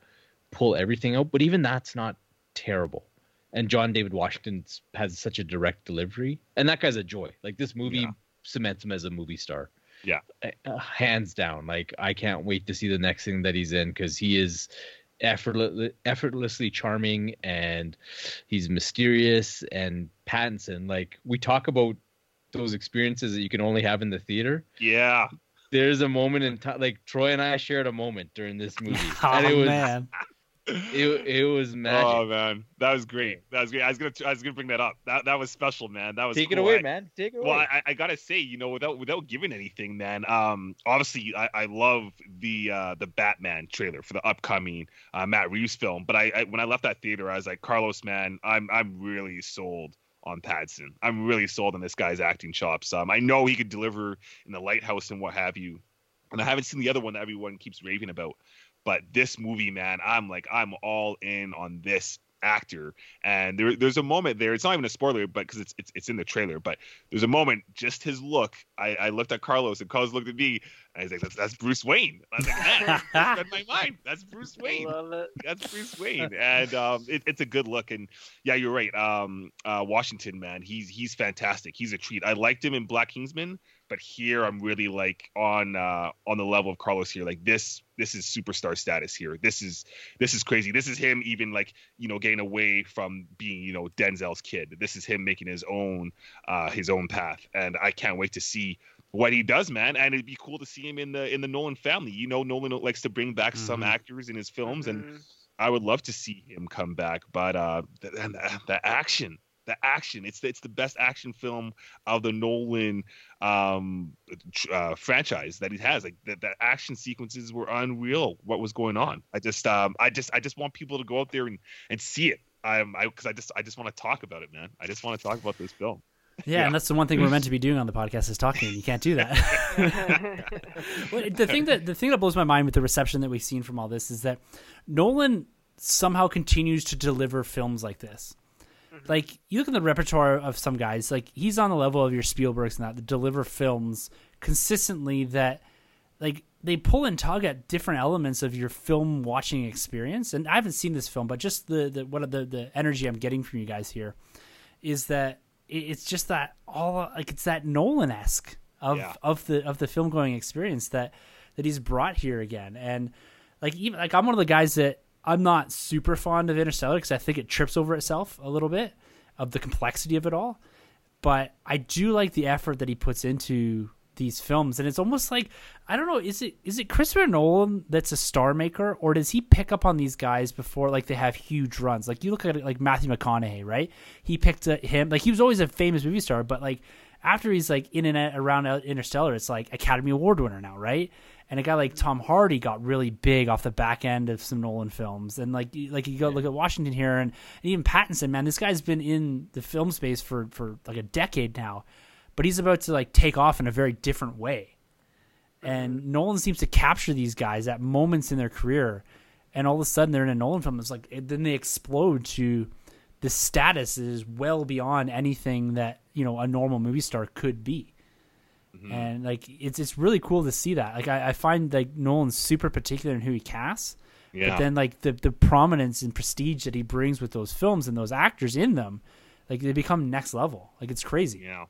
[SPEAKER 1] pull everything out but even that's not terrible and john david washington has such a direct delivery and that guy's a joy like this movie
[SPEAKER 3] Yeah.
[SPEAKER 1] cements him as a movie star
[SPEAKER 3] Yeah.
[SPEAKER 1] Uh, hands down like i can't wait to see the next thing that he's in because he is effortless, effortlessly charming and he's mysterious and pattinson like we talk about those experiences that you can only have in the theater
[SPEAKER 3] Yeah.
[SPEAKER 1] there's a moment in time like troy and i shared a moment during this [laughs] movie
[SPEAKER 2] oh
[SPEAKER 1] and it was
[SPEAKER 2] man, [laughs]
[SPEAKER 1] it, it was magic
[SPEAKER 3] Oh man, that was great. That was great. I was gonna, I was gonna bring that up. That that was special, man. That was
[SPEAKER 1] take it away
[SPEAKER 3] I-
[SPEAKER 1] man take it away.
[SPEAKER 3] Well, I, I gotta say, you know, without without giving anything, man. Um, obviously, I, I love the uh, the Batman trailer for the upcoming uh, Matt Reeves film. But I, I when I left that theater, I was like, Carlos, man, I'm I'm really sold on Pattinson. I'm really sold on this guy's acting chops. Um, I know he could deliver in the Lighthouse and what have you. And I haven't seen the other one that everyone keeps raving about. But this movie, man, I'm like, I'm all in on this actor. And there, there's a moment there. It's not even a spoiler, but because it's, it's it's in the trailer. But there's a moment, just his look. I, I looked at Carlos, and Carlos looked at me, and he's like, "That's that's Bruce Wayne." I was like, "Man, that's [laughs] my mind. That's Bruce Wayne."
[SPEAKER 4] Love it.
[SPEAKER 3] That's Bruce [laughs] Wayne, and um, it, it's a good look. And yeah, you're right. Um, uh, Washington, man, he's he's fantastic. He's a treat. I liked him in BlacKkKlansman, but here I'm really like on uh, on the level of Carlos here. Like this, this is superstar status here. This is this is crazy. This is him even like you know getting away from being you know Denzel's kid. This is him making his own uh, his own path, and I can't wait to see what he does, man. And it'd be cool to see him in the in the Nolan family. You know, Nolan likes to bring back some
[SPEAKER 2] Mhm.
[SPEAKER 3] actors in his films, and
[SPEAKER 4] Mhm.
[SPEAKER 3] I would love to see him come back. But uh, the, and the, the action, the action, it's the, it's the best action film of the Nolan um, uh, franchise that he has. Like the, the action sequences were unreal. What was going on? I just um, I just I just want people to go out there and and see it. I'm I because I just I just want to talk about it, man. I just want to talk about this film.
[SPEAKER 2] yeah,
[SPEAKER 3] Yeah.
[SPEAKER 2] and that's the one thing we're meant to be doing on the podcast is talking. and You can't do that. [laughs] Well, the thing that the thing that blows my mind with the reception that we've seen from all this is that Nolan somehow continues to deliver films like this. Like you look at the repertoire of some guys, like he's on the level of your Spielbergs and that that deliver films consistently that like they pull and tug at different elements of your film watching experience. And I haven't seen this film, but just the the what the the energy I'm getting from you guys here is that it's just that all like it's that Nolan esque of
[SPEAKER 3] Yeah.
[SPEAKER 2] of the of the film going experience that that he's brought here again. And like even like I'm one of the guys that I'm not super fond of Interstellar because I think it trips over itself a little bit of the complexity of it all. But I do like the effort that he puts into these films, and it's almost like I don't know is it is it Christopher Nolan that's a star maker, or does he pick up on these guys before like they have huge runs? Like you look at it like Matthew McConaughey, right? He picked uh, him like he was always a famous movie star, but like after he's like in and around Interstellar, it's like Academy Award winner now, right? And a guy like Tom Hardy got really big off the back end of some Nolan films, and like you- like you go look at Washington here, and, and even Pattinson, man, this guy's been in the film space for for like a decade now, but he's about to like take off in a very different way. And mm-hmm. Nolan seems to capture these guys at moments in their career, and all of a sudden they're in a Nolan film. It's like it, then they explode to the status that is well beyond anything that you know a normal movie star could be. Mm-hmm. And like it's it's really cool to see that. Like I, I find like Nolan's super particular in who he casts,
[SPEAKER 3] Yeah.
[SPEAKER 2] but then like the the prominence and prestige that he brings with those films and those actors in them, like they become next level. Like it's crazy.
[SPEAKER 3] Yeah.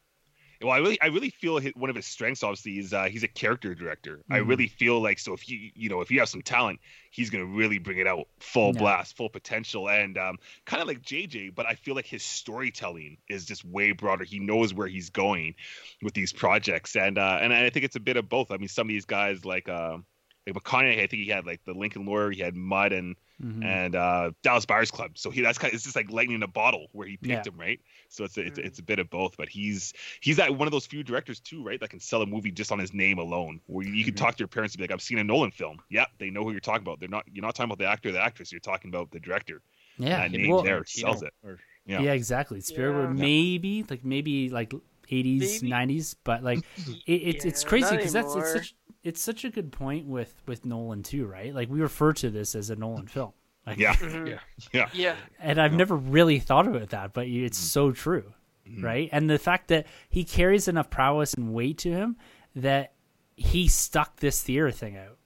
[SPEAKER 3] Well, I really, I really feel his, one of his strengths, obviously, is uh, he's a character director. I
[SPEAKER 2] Mhm.
[SPEAKER 3] really feel like so if you, you know, if you have some talent, he's gonna really bring it out full
[SPEAKER 2] Yeah.
[SPEAKER 3] blast, full potential, and um, kind of like JJ. But I feel like his storytelling is just way broader. He knows where he's going with these projects, and uh, and I think it's a bit of both. I mean, some of these guys like. Uh, like McConaughey, I think he had like the Lincoln Lawyer, he had Mud and
[SPEAKER 2] Mhm.
[SPEAKER 3] and uh, Dallas Buyers Club. So he that's kind of it's just like lightning in a bottle where he picked
[SPEAKER 2] Yeah.
[SPEAKER 3] him, right? So it's a, it's, a,
[SPEAKER 4] Mhm.
[SPEAKER 3] it's a bit of both, but he's he's that one of those few directors too, right? That can sell a movie just on his name alone. Where you, you can
[SPEAKER 1] Mhm.
[SPEAKER 3] talk to your parents and be like, "I've seen a Nolan film." Yeah, they know who you're talking about. They're not you're not talking about the actor or the actress. You're talking about the director.
[SPEAKER 2] yeah,
[SPEAKER 3] that name
[SPEAKER 2] well,
[SPEAKER 3] there sells it.
[SPEAKER 1] or-
[SPEAKER 3] Yeah.
[SPEAKER 2] yeah, exactly. Spielberg,
[SPEAKER 4] Yeah.
[SPEAKER 2] maybe like maybe like 80s,
[SPEAKER 4] Maybe.
[SPEAKER 2] 90s, but like [laughs] it, it's it's crazy because that's it's such it's such a good point with with Nolan too, right? Like we refer to this as a Nolan film. Like,
[SPEAKER 3] Yeah.
[SPEAKER 4] Mhm.
[SPEAKER 1] Yeah.
[SPEAKER 3] Yeah.
[SPEAKER 4] Yeah.
[SPEAKER 2] and I've never really thought about that, but it's
[SPEAKER 3] Mm-hmm.
[SPEAKER 2] so true,
[SPEAKER 3] Mhm.
[SPEAKER 2] right? And the fact that he carries enough prowess and weight to him that he stuck this theater thing out.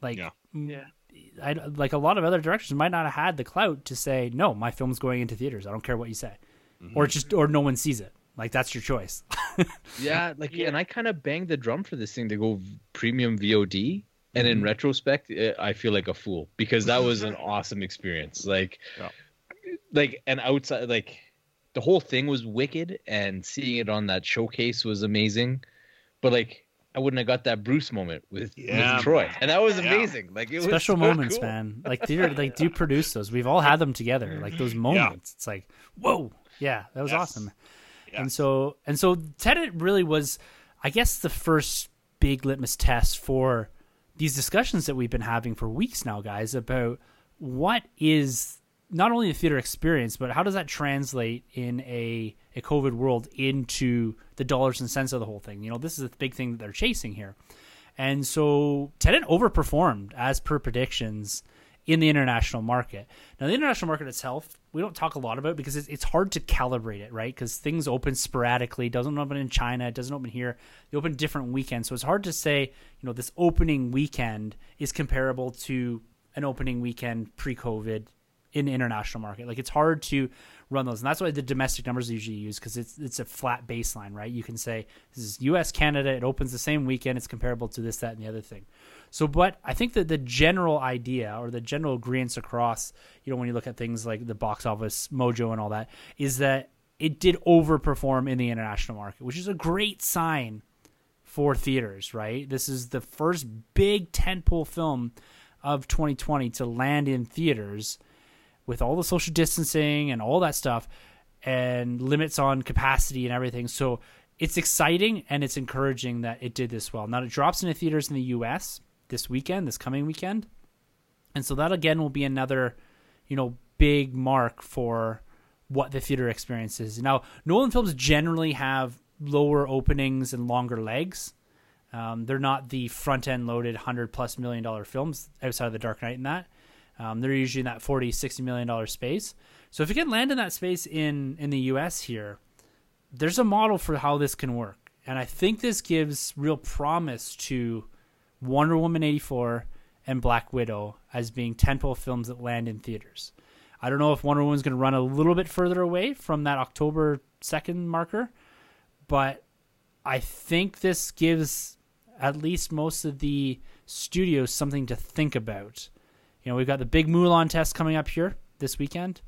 [SPEAKER 2] Like,
[SPEAKER 3] Yeah.
[SPEAKER 4] Yeah.
[SPEAKER 2] I, like a lot of other directors might not have had the clout to say, no, my film's going into theaters. I don't care what you say,
[SPEAKER 3] Mm-hmm.
[SPEAKER 2] or just or no one sees it. Like that's your choice. [laughs]
[SPEAKER 1] Yeah, like
[SPEAKER 4] Yeah.
[SPEAKER 1] and I kind of banged the drum for this thing to go premium VOD. And in retrospect, eh, I feel like a fool because that was an [laughs] awesome experience. Like,
[SPEAKER 3] Yeah.
[SPEAKER 1] like and outside, like the whole thing was wicked, and seeing it on that showcase was amazing. But like, I wouldn't have got that Bruce moment with,
[SPEAKER 3] Yeah,
[SPEAKER 1] with Troy, and that was
[SPEAKER 3] Yeah.
[SPEAKER 1] amazing. Like, it
[SPEAKER 2] Special
[SPEAKER 1] was so
[SPEAKER 2] moments,
[SPEAKER 1] cool.
[SPEAKER 2] man. Like theater, like do [laughs] produce those. We've all had them together. Like those moments. It's like, whoa, yeah, that was
[SPEAKER 3] Yes.
[SPEAKER 2] awesome.
[SPEAKER 3] Yeah.
[SPEAKER 2] And so and so Tenet really was I guess the first big litmus test for these discussions that we've been having for weeks now, guys, about what is not only the theater experience, but how does that translate in a, a COVID world into the dollars and cents of the whole thing? You know, this is the big thing that they're chasing here. And so Tenet overperformed as per predictions in the international market. Now, the international market itself, we don't talk a lot about because it's, it's hard to calibrate it, right? Because things open sporadically. It doesn't open in China. It doesn't open here. They open different weekends. So it's hard to say, you know, this opening weekend is comparable to an opening weekend pre-COVID in the international market. Like it's hard to run those, and that's why the domestic numbers are usually used because it's it's a flat baseline, right? You can say this is U.S. Canada. It opens the same weekend. It's comparable to this, that, and the other thing. So, but I think that the general idea or the general agreement across, you know, when you look at things like the box office mojo and all that, is that it did overperform in the international market, which is a great sign for theaters, right? This is the first big tentpole film of 2020 to land in theaters with all the social distancing and all that stuff and limits on capacity and everything. So it's exciting and it's encouraging that it did this well. Now it drops into theaters in the US this weekend, this coming weekend. And so that again will be another, you know, big mark for what the theater experience is. Now, Nolan films generally have lower openings and longer legs. Um, they're not the front end loaded hundred plus million dollar films outside of the Dark Knight and that. Um, they're usually in that 40, 60 million dollar space. So if you can land in that space in in the US here, there's a model for how this can work. And I think this gives real promise to Wonder Woman 84 and Black Widow as being tentpole films that land in theaters. I don't know if Wonder Woman's going to run a little bit further away from that October 2nd marker, but I think this gives at least most of the studios something to think about. You know, we've got the big Mulan test coming up here this weekend,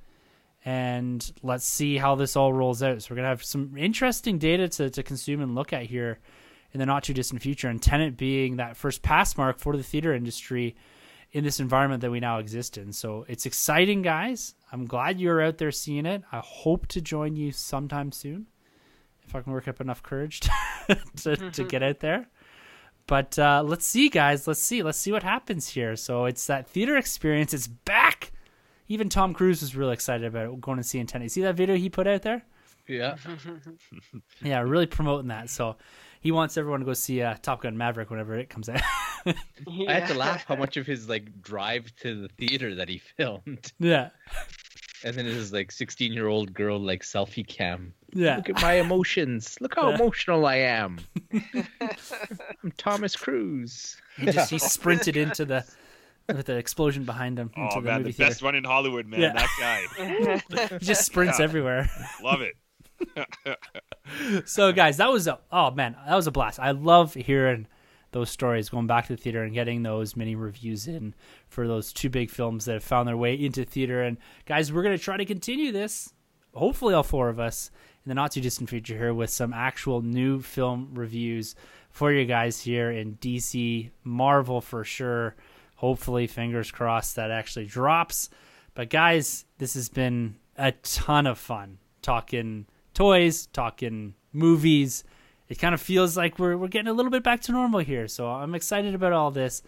[SPEAKER 2] and let's see how this all rolls out. So we're gonna have some interesting data to, to consume and look at here in the not too distant future. And Tenet being that first pass mark for the theater industry in this environment that we now exist in. So it's exciting, guys. I'm glad you're out there seeing it. I hope to join you sometime soon if I can work up enough courage [laughs] to, to, to get out there. But uh, let's see, guys. Let's see. Let's see what happens here. So it's that theater experience. It's back. Even Tom Cruise was really excited about it, going to see Tenet. See that video he put out there?
[SPEAKER 1] Yeah.
[SPEAKER 2] Yeah, really promoting that. So he wants everyone to go see uh, Top Gun Maverick whenever it comes out. [laughs]
[SPEAKER 1] I had to laugh how much of his like drive to the theater that he [laughs] filmed,
[SPEAKER 2] yeah,
[SPEAKER 1] and then his like 16 year old girl like selfie cam.
[SPEAKER 2] yeah.
[SPEAKER 1] Look at my emotions. Look how
[SPEAKER 2] Yeah.
[SPEAKER 1] emotional I am. [laughs] I'm Thomas Cruise.
[SPEAKER 2] He just he sprinted into the with the explosion behind him into
[SPEAKER 3] Oh
[SPEAKER 2] the
[SPEAKER 3] man,
[SPEAKER 2] movie
[SPEAKER 3] the
[SPEAKER 2] theater.
[SPEAKER 3] best one in Hollywood, man.
[SPEAKER 2] Yeah.
[SPEAKER 3] That guy,
[SPEAKER 2] He just sprints
[SPEAKER 3] Yeah.
[SPEAKER 2] everywhere.
[SPEAKER 3] love it. [laughs]
[SPEAKER 2] so guys, that was a oh man, that was a blast. I love hearing those stories, going back to the theater and getting those mini reviews in for those two big films that have found their way into theater. And guys, we're gonna try to continue this. Hopefully, all four of us in the not too distant future here with some actual new film reviews for you guys here in DC Marvel for sure. Hopefully, fingers crossed that actually drops. But guys, this has been a ton of fun talking toys, talking movies. It kind of feels like we're we're getting a little bit back to normal here. So I'm excited about all this.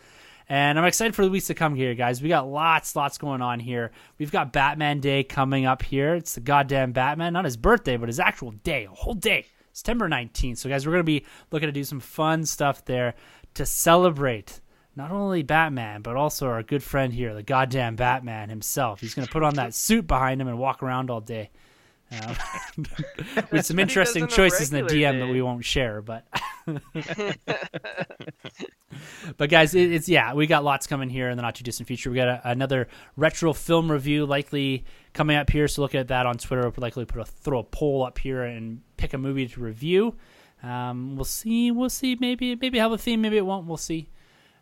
[SPEAKER 2] And I'm excited for the weeks to come here, guys. We got lots, lots going on here. We've got Batman Day coming up here. It's the goddamn Batman, not his birthday, but his actual day, a whole day, September 19th. So, guys, we're going to be looking to do some fun stuff there to celebrate not only Batman, but also our good friend here, the goddamn Batman himself. He's going to put on that suit behind him and walk around all day. Uh, [laughs] with some interesting choices in the DM day. that we won't share, but [laughs] [laughs] but guys, it, it's yeah, we got lots coming here in the not too distant future. We got a, another retro film review likely coming up here, so look at that on Twitter. We'll likely put a throw a poll up here and pick a movie to review. Um, we'll see, we'll see. Maybe maybe have a theme, maybe it won't. We'll see.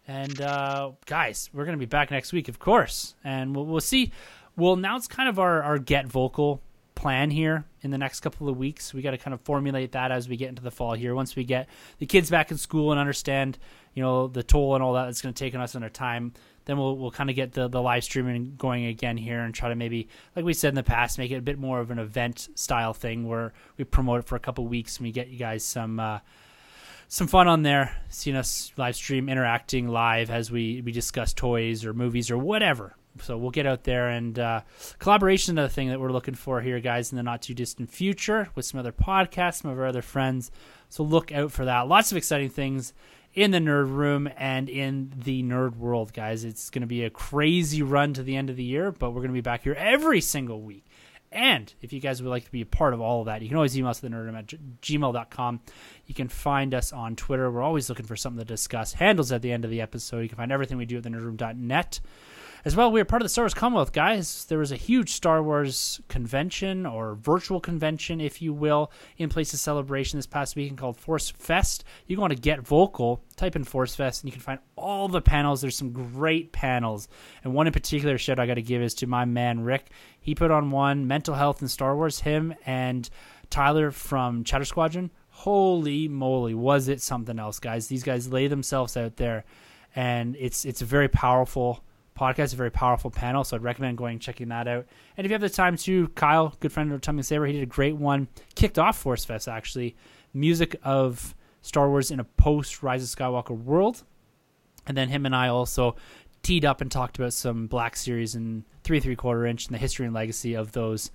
[SPEAKER 2] And uh, guys, we're gonna be back next week, of course, and we'll, we'll see. We'll announce kind of our, our get vocal plan here in the next couple of weeks. We got to kind of formulate that as we get into the fall here. Once we get the kids back in school and understand, you know, the toll and all that it's going to take on us and our time, then we'll we'll kind of get the the live streaming going again here and try to maybe, like we said in the past, make it a bit more of an event style thing where we promote it for a couple weeks and we get you guys some. Uh, some fun on there, seeing us live stream, interacting live as we, we discuss toys or movies or whatever so we'll get out there and uh, collaboration is another thing that we're looking for here guys in the not too distant future with some other podcasts some of our other friends so look out for that lots of exciting things in the nerd room and in the nerd world guys it's going to be a crazy run to the end of the year but we're going to be back here every single week and if you guys would like to be a part of all of that, you can always email us at the nerdroom at gmail.com. You can find us on Twitter. We're always looking for something to discuss. Handles at the end of the episode. You can find everything we do at the nerdroom.net. As well, we are part of the Star Wars Commonwealth, guys. There was a huge Star Wars convention or virtual convention, if you will, in place of celebration this past weekend called Force Fest. You want to get vocal, type in Force Fest, and you can find all the panels. There's some great panels, and one in particular shout I got to give is to my man Rick. He put on one mental health and Star Wars. Him and Tyler from Chatter Squadron. Holy moly, was it something else, guys? These guys lay themselves out there, and it's it's a very powerful podcast, a very powerful panel. So I'd recommend going checking that out. And if you have the time to, Kyle, good friend of Tumbling Saber, he did a great one. Kicked off Force Fest actually, music of Star Wars in a post Rise of Skywalker world. And then him and I also teed up and talked about some Black Series and three three quarter inch and the history and legacy of those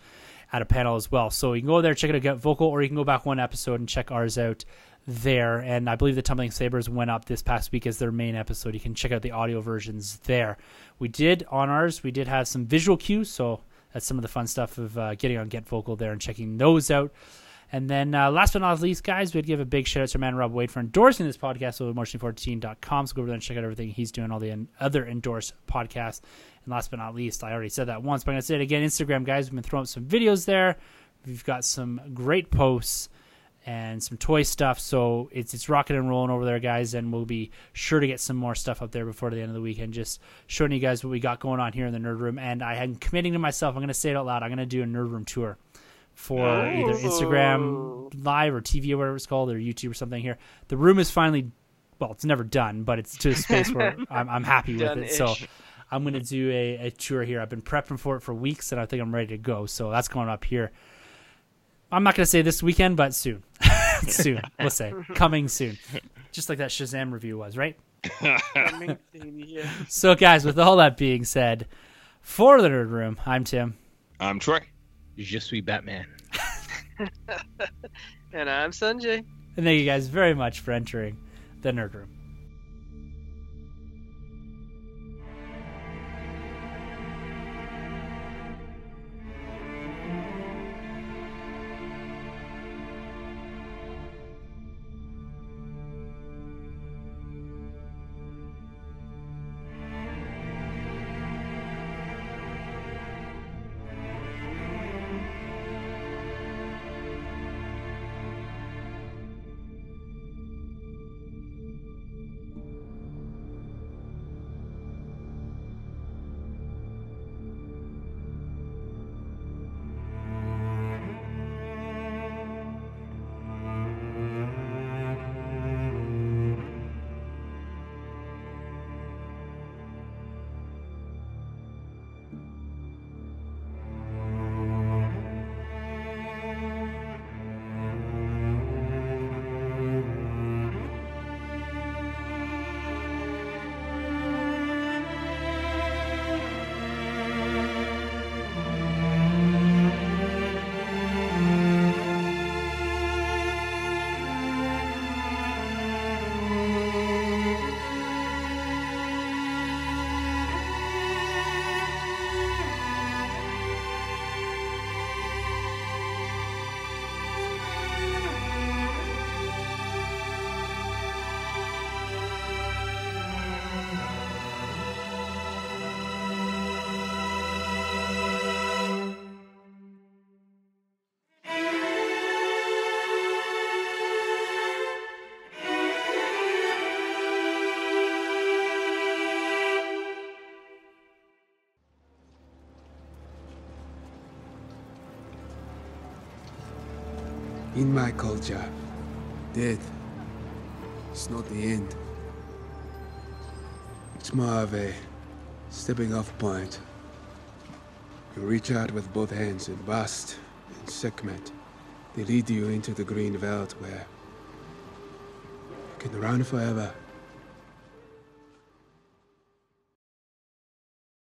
[SPEAKER 2] at a panel as well. So you can go there, check it out, get vocal, or you can go back one episode and check ours out there. And I believe the Tumbling Sabers went up this past week as their main episode. You can check out the audio versions there. We did on ours, we did have some visual cues, so that's some of the fun stuff of uh, getting on Get Vocal there and checking those out. And then uh, last but not least, guys, we'd give a big shout out to man Rob Wade for endorsing this podcast over motion14.com. So go over there and check out everything he's doing, all the other endorsed podcasts. And last but not least, I already said that once, but I'm going to say it again Instagram, guys. We've been throwing up some videos there. We've got some great posts and some toy stuff. So it's it's rocking and rolling over there, guys. And we'll be sure to get some more stuff up there before the end of the weekend. Just showing you guys what we got going on here in the nerd room. And I am committing to myself. I'm going to say it out loud. I'm going to do a nerd room tour for either Instagram oh. live or TV or whatever it's called or YouTube or something. Here, the room is finally well, it's never done, but it's to a space where [laughs] I'm, I'm happy with it. So. I'm going to do a, a tour here. I've been prepping for it for weeks, and I think I'm ready to go. So that's going up here I'm not going to say this weekend, but soon. [laughs] soon. We'll say. Coming soon. Just like that Shazam review was, right? [laughs] So, guys, with all that being said, for the Nerd Room, I'm Tim.
[SPEAKER 3] I'm Troy.
[SPEAKER 1] Je suis Batman. [laughs]
[SPEAKER 4] and I'm Sunjay.
[SPEAKER 2] And thank you guys very much for entering the Nerd Room.
[SPEAKER 5] In my culture, death is not the end. It's more of a stepping off point. You reach out with both hands and Bast and Sekhmet. They lead you into the green veldt where you can run forever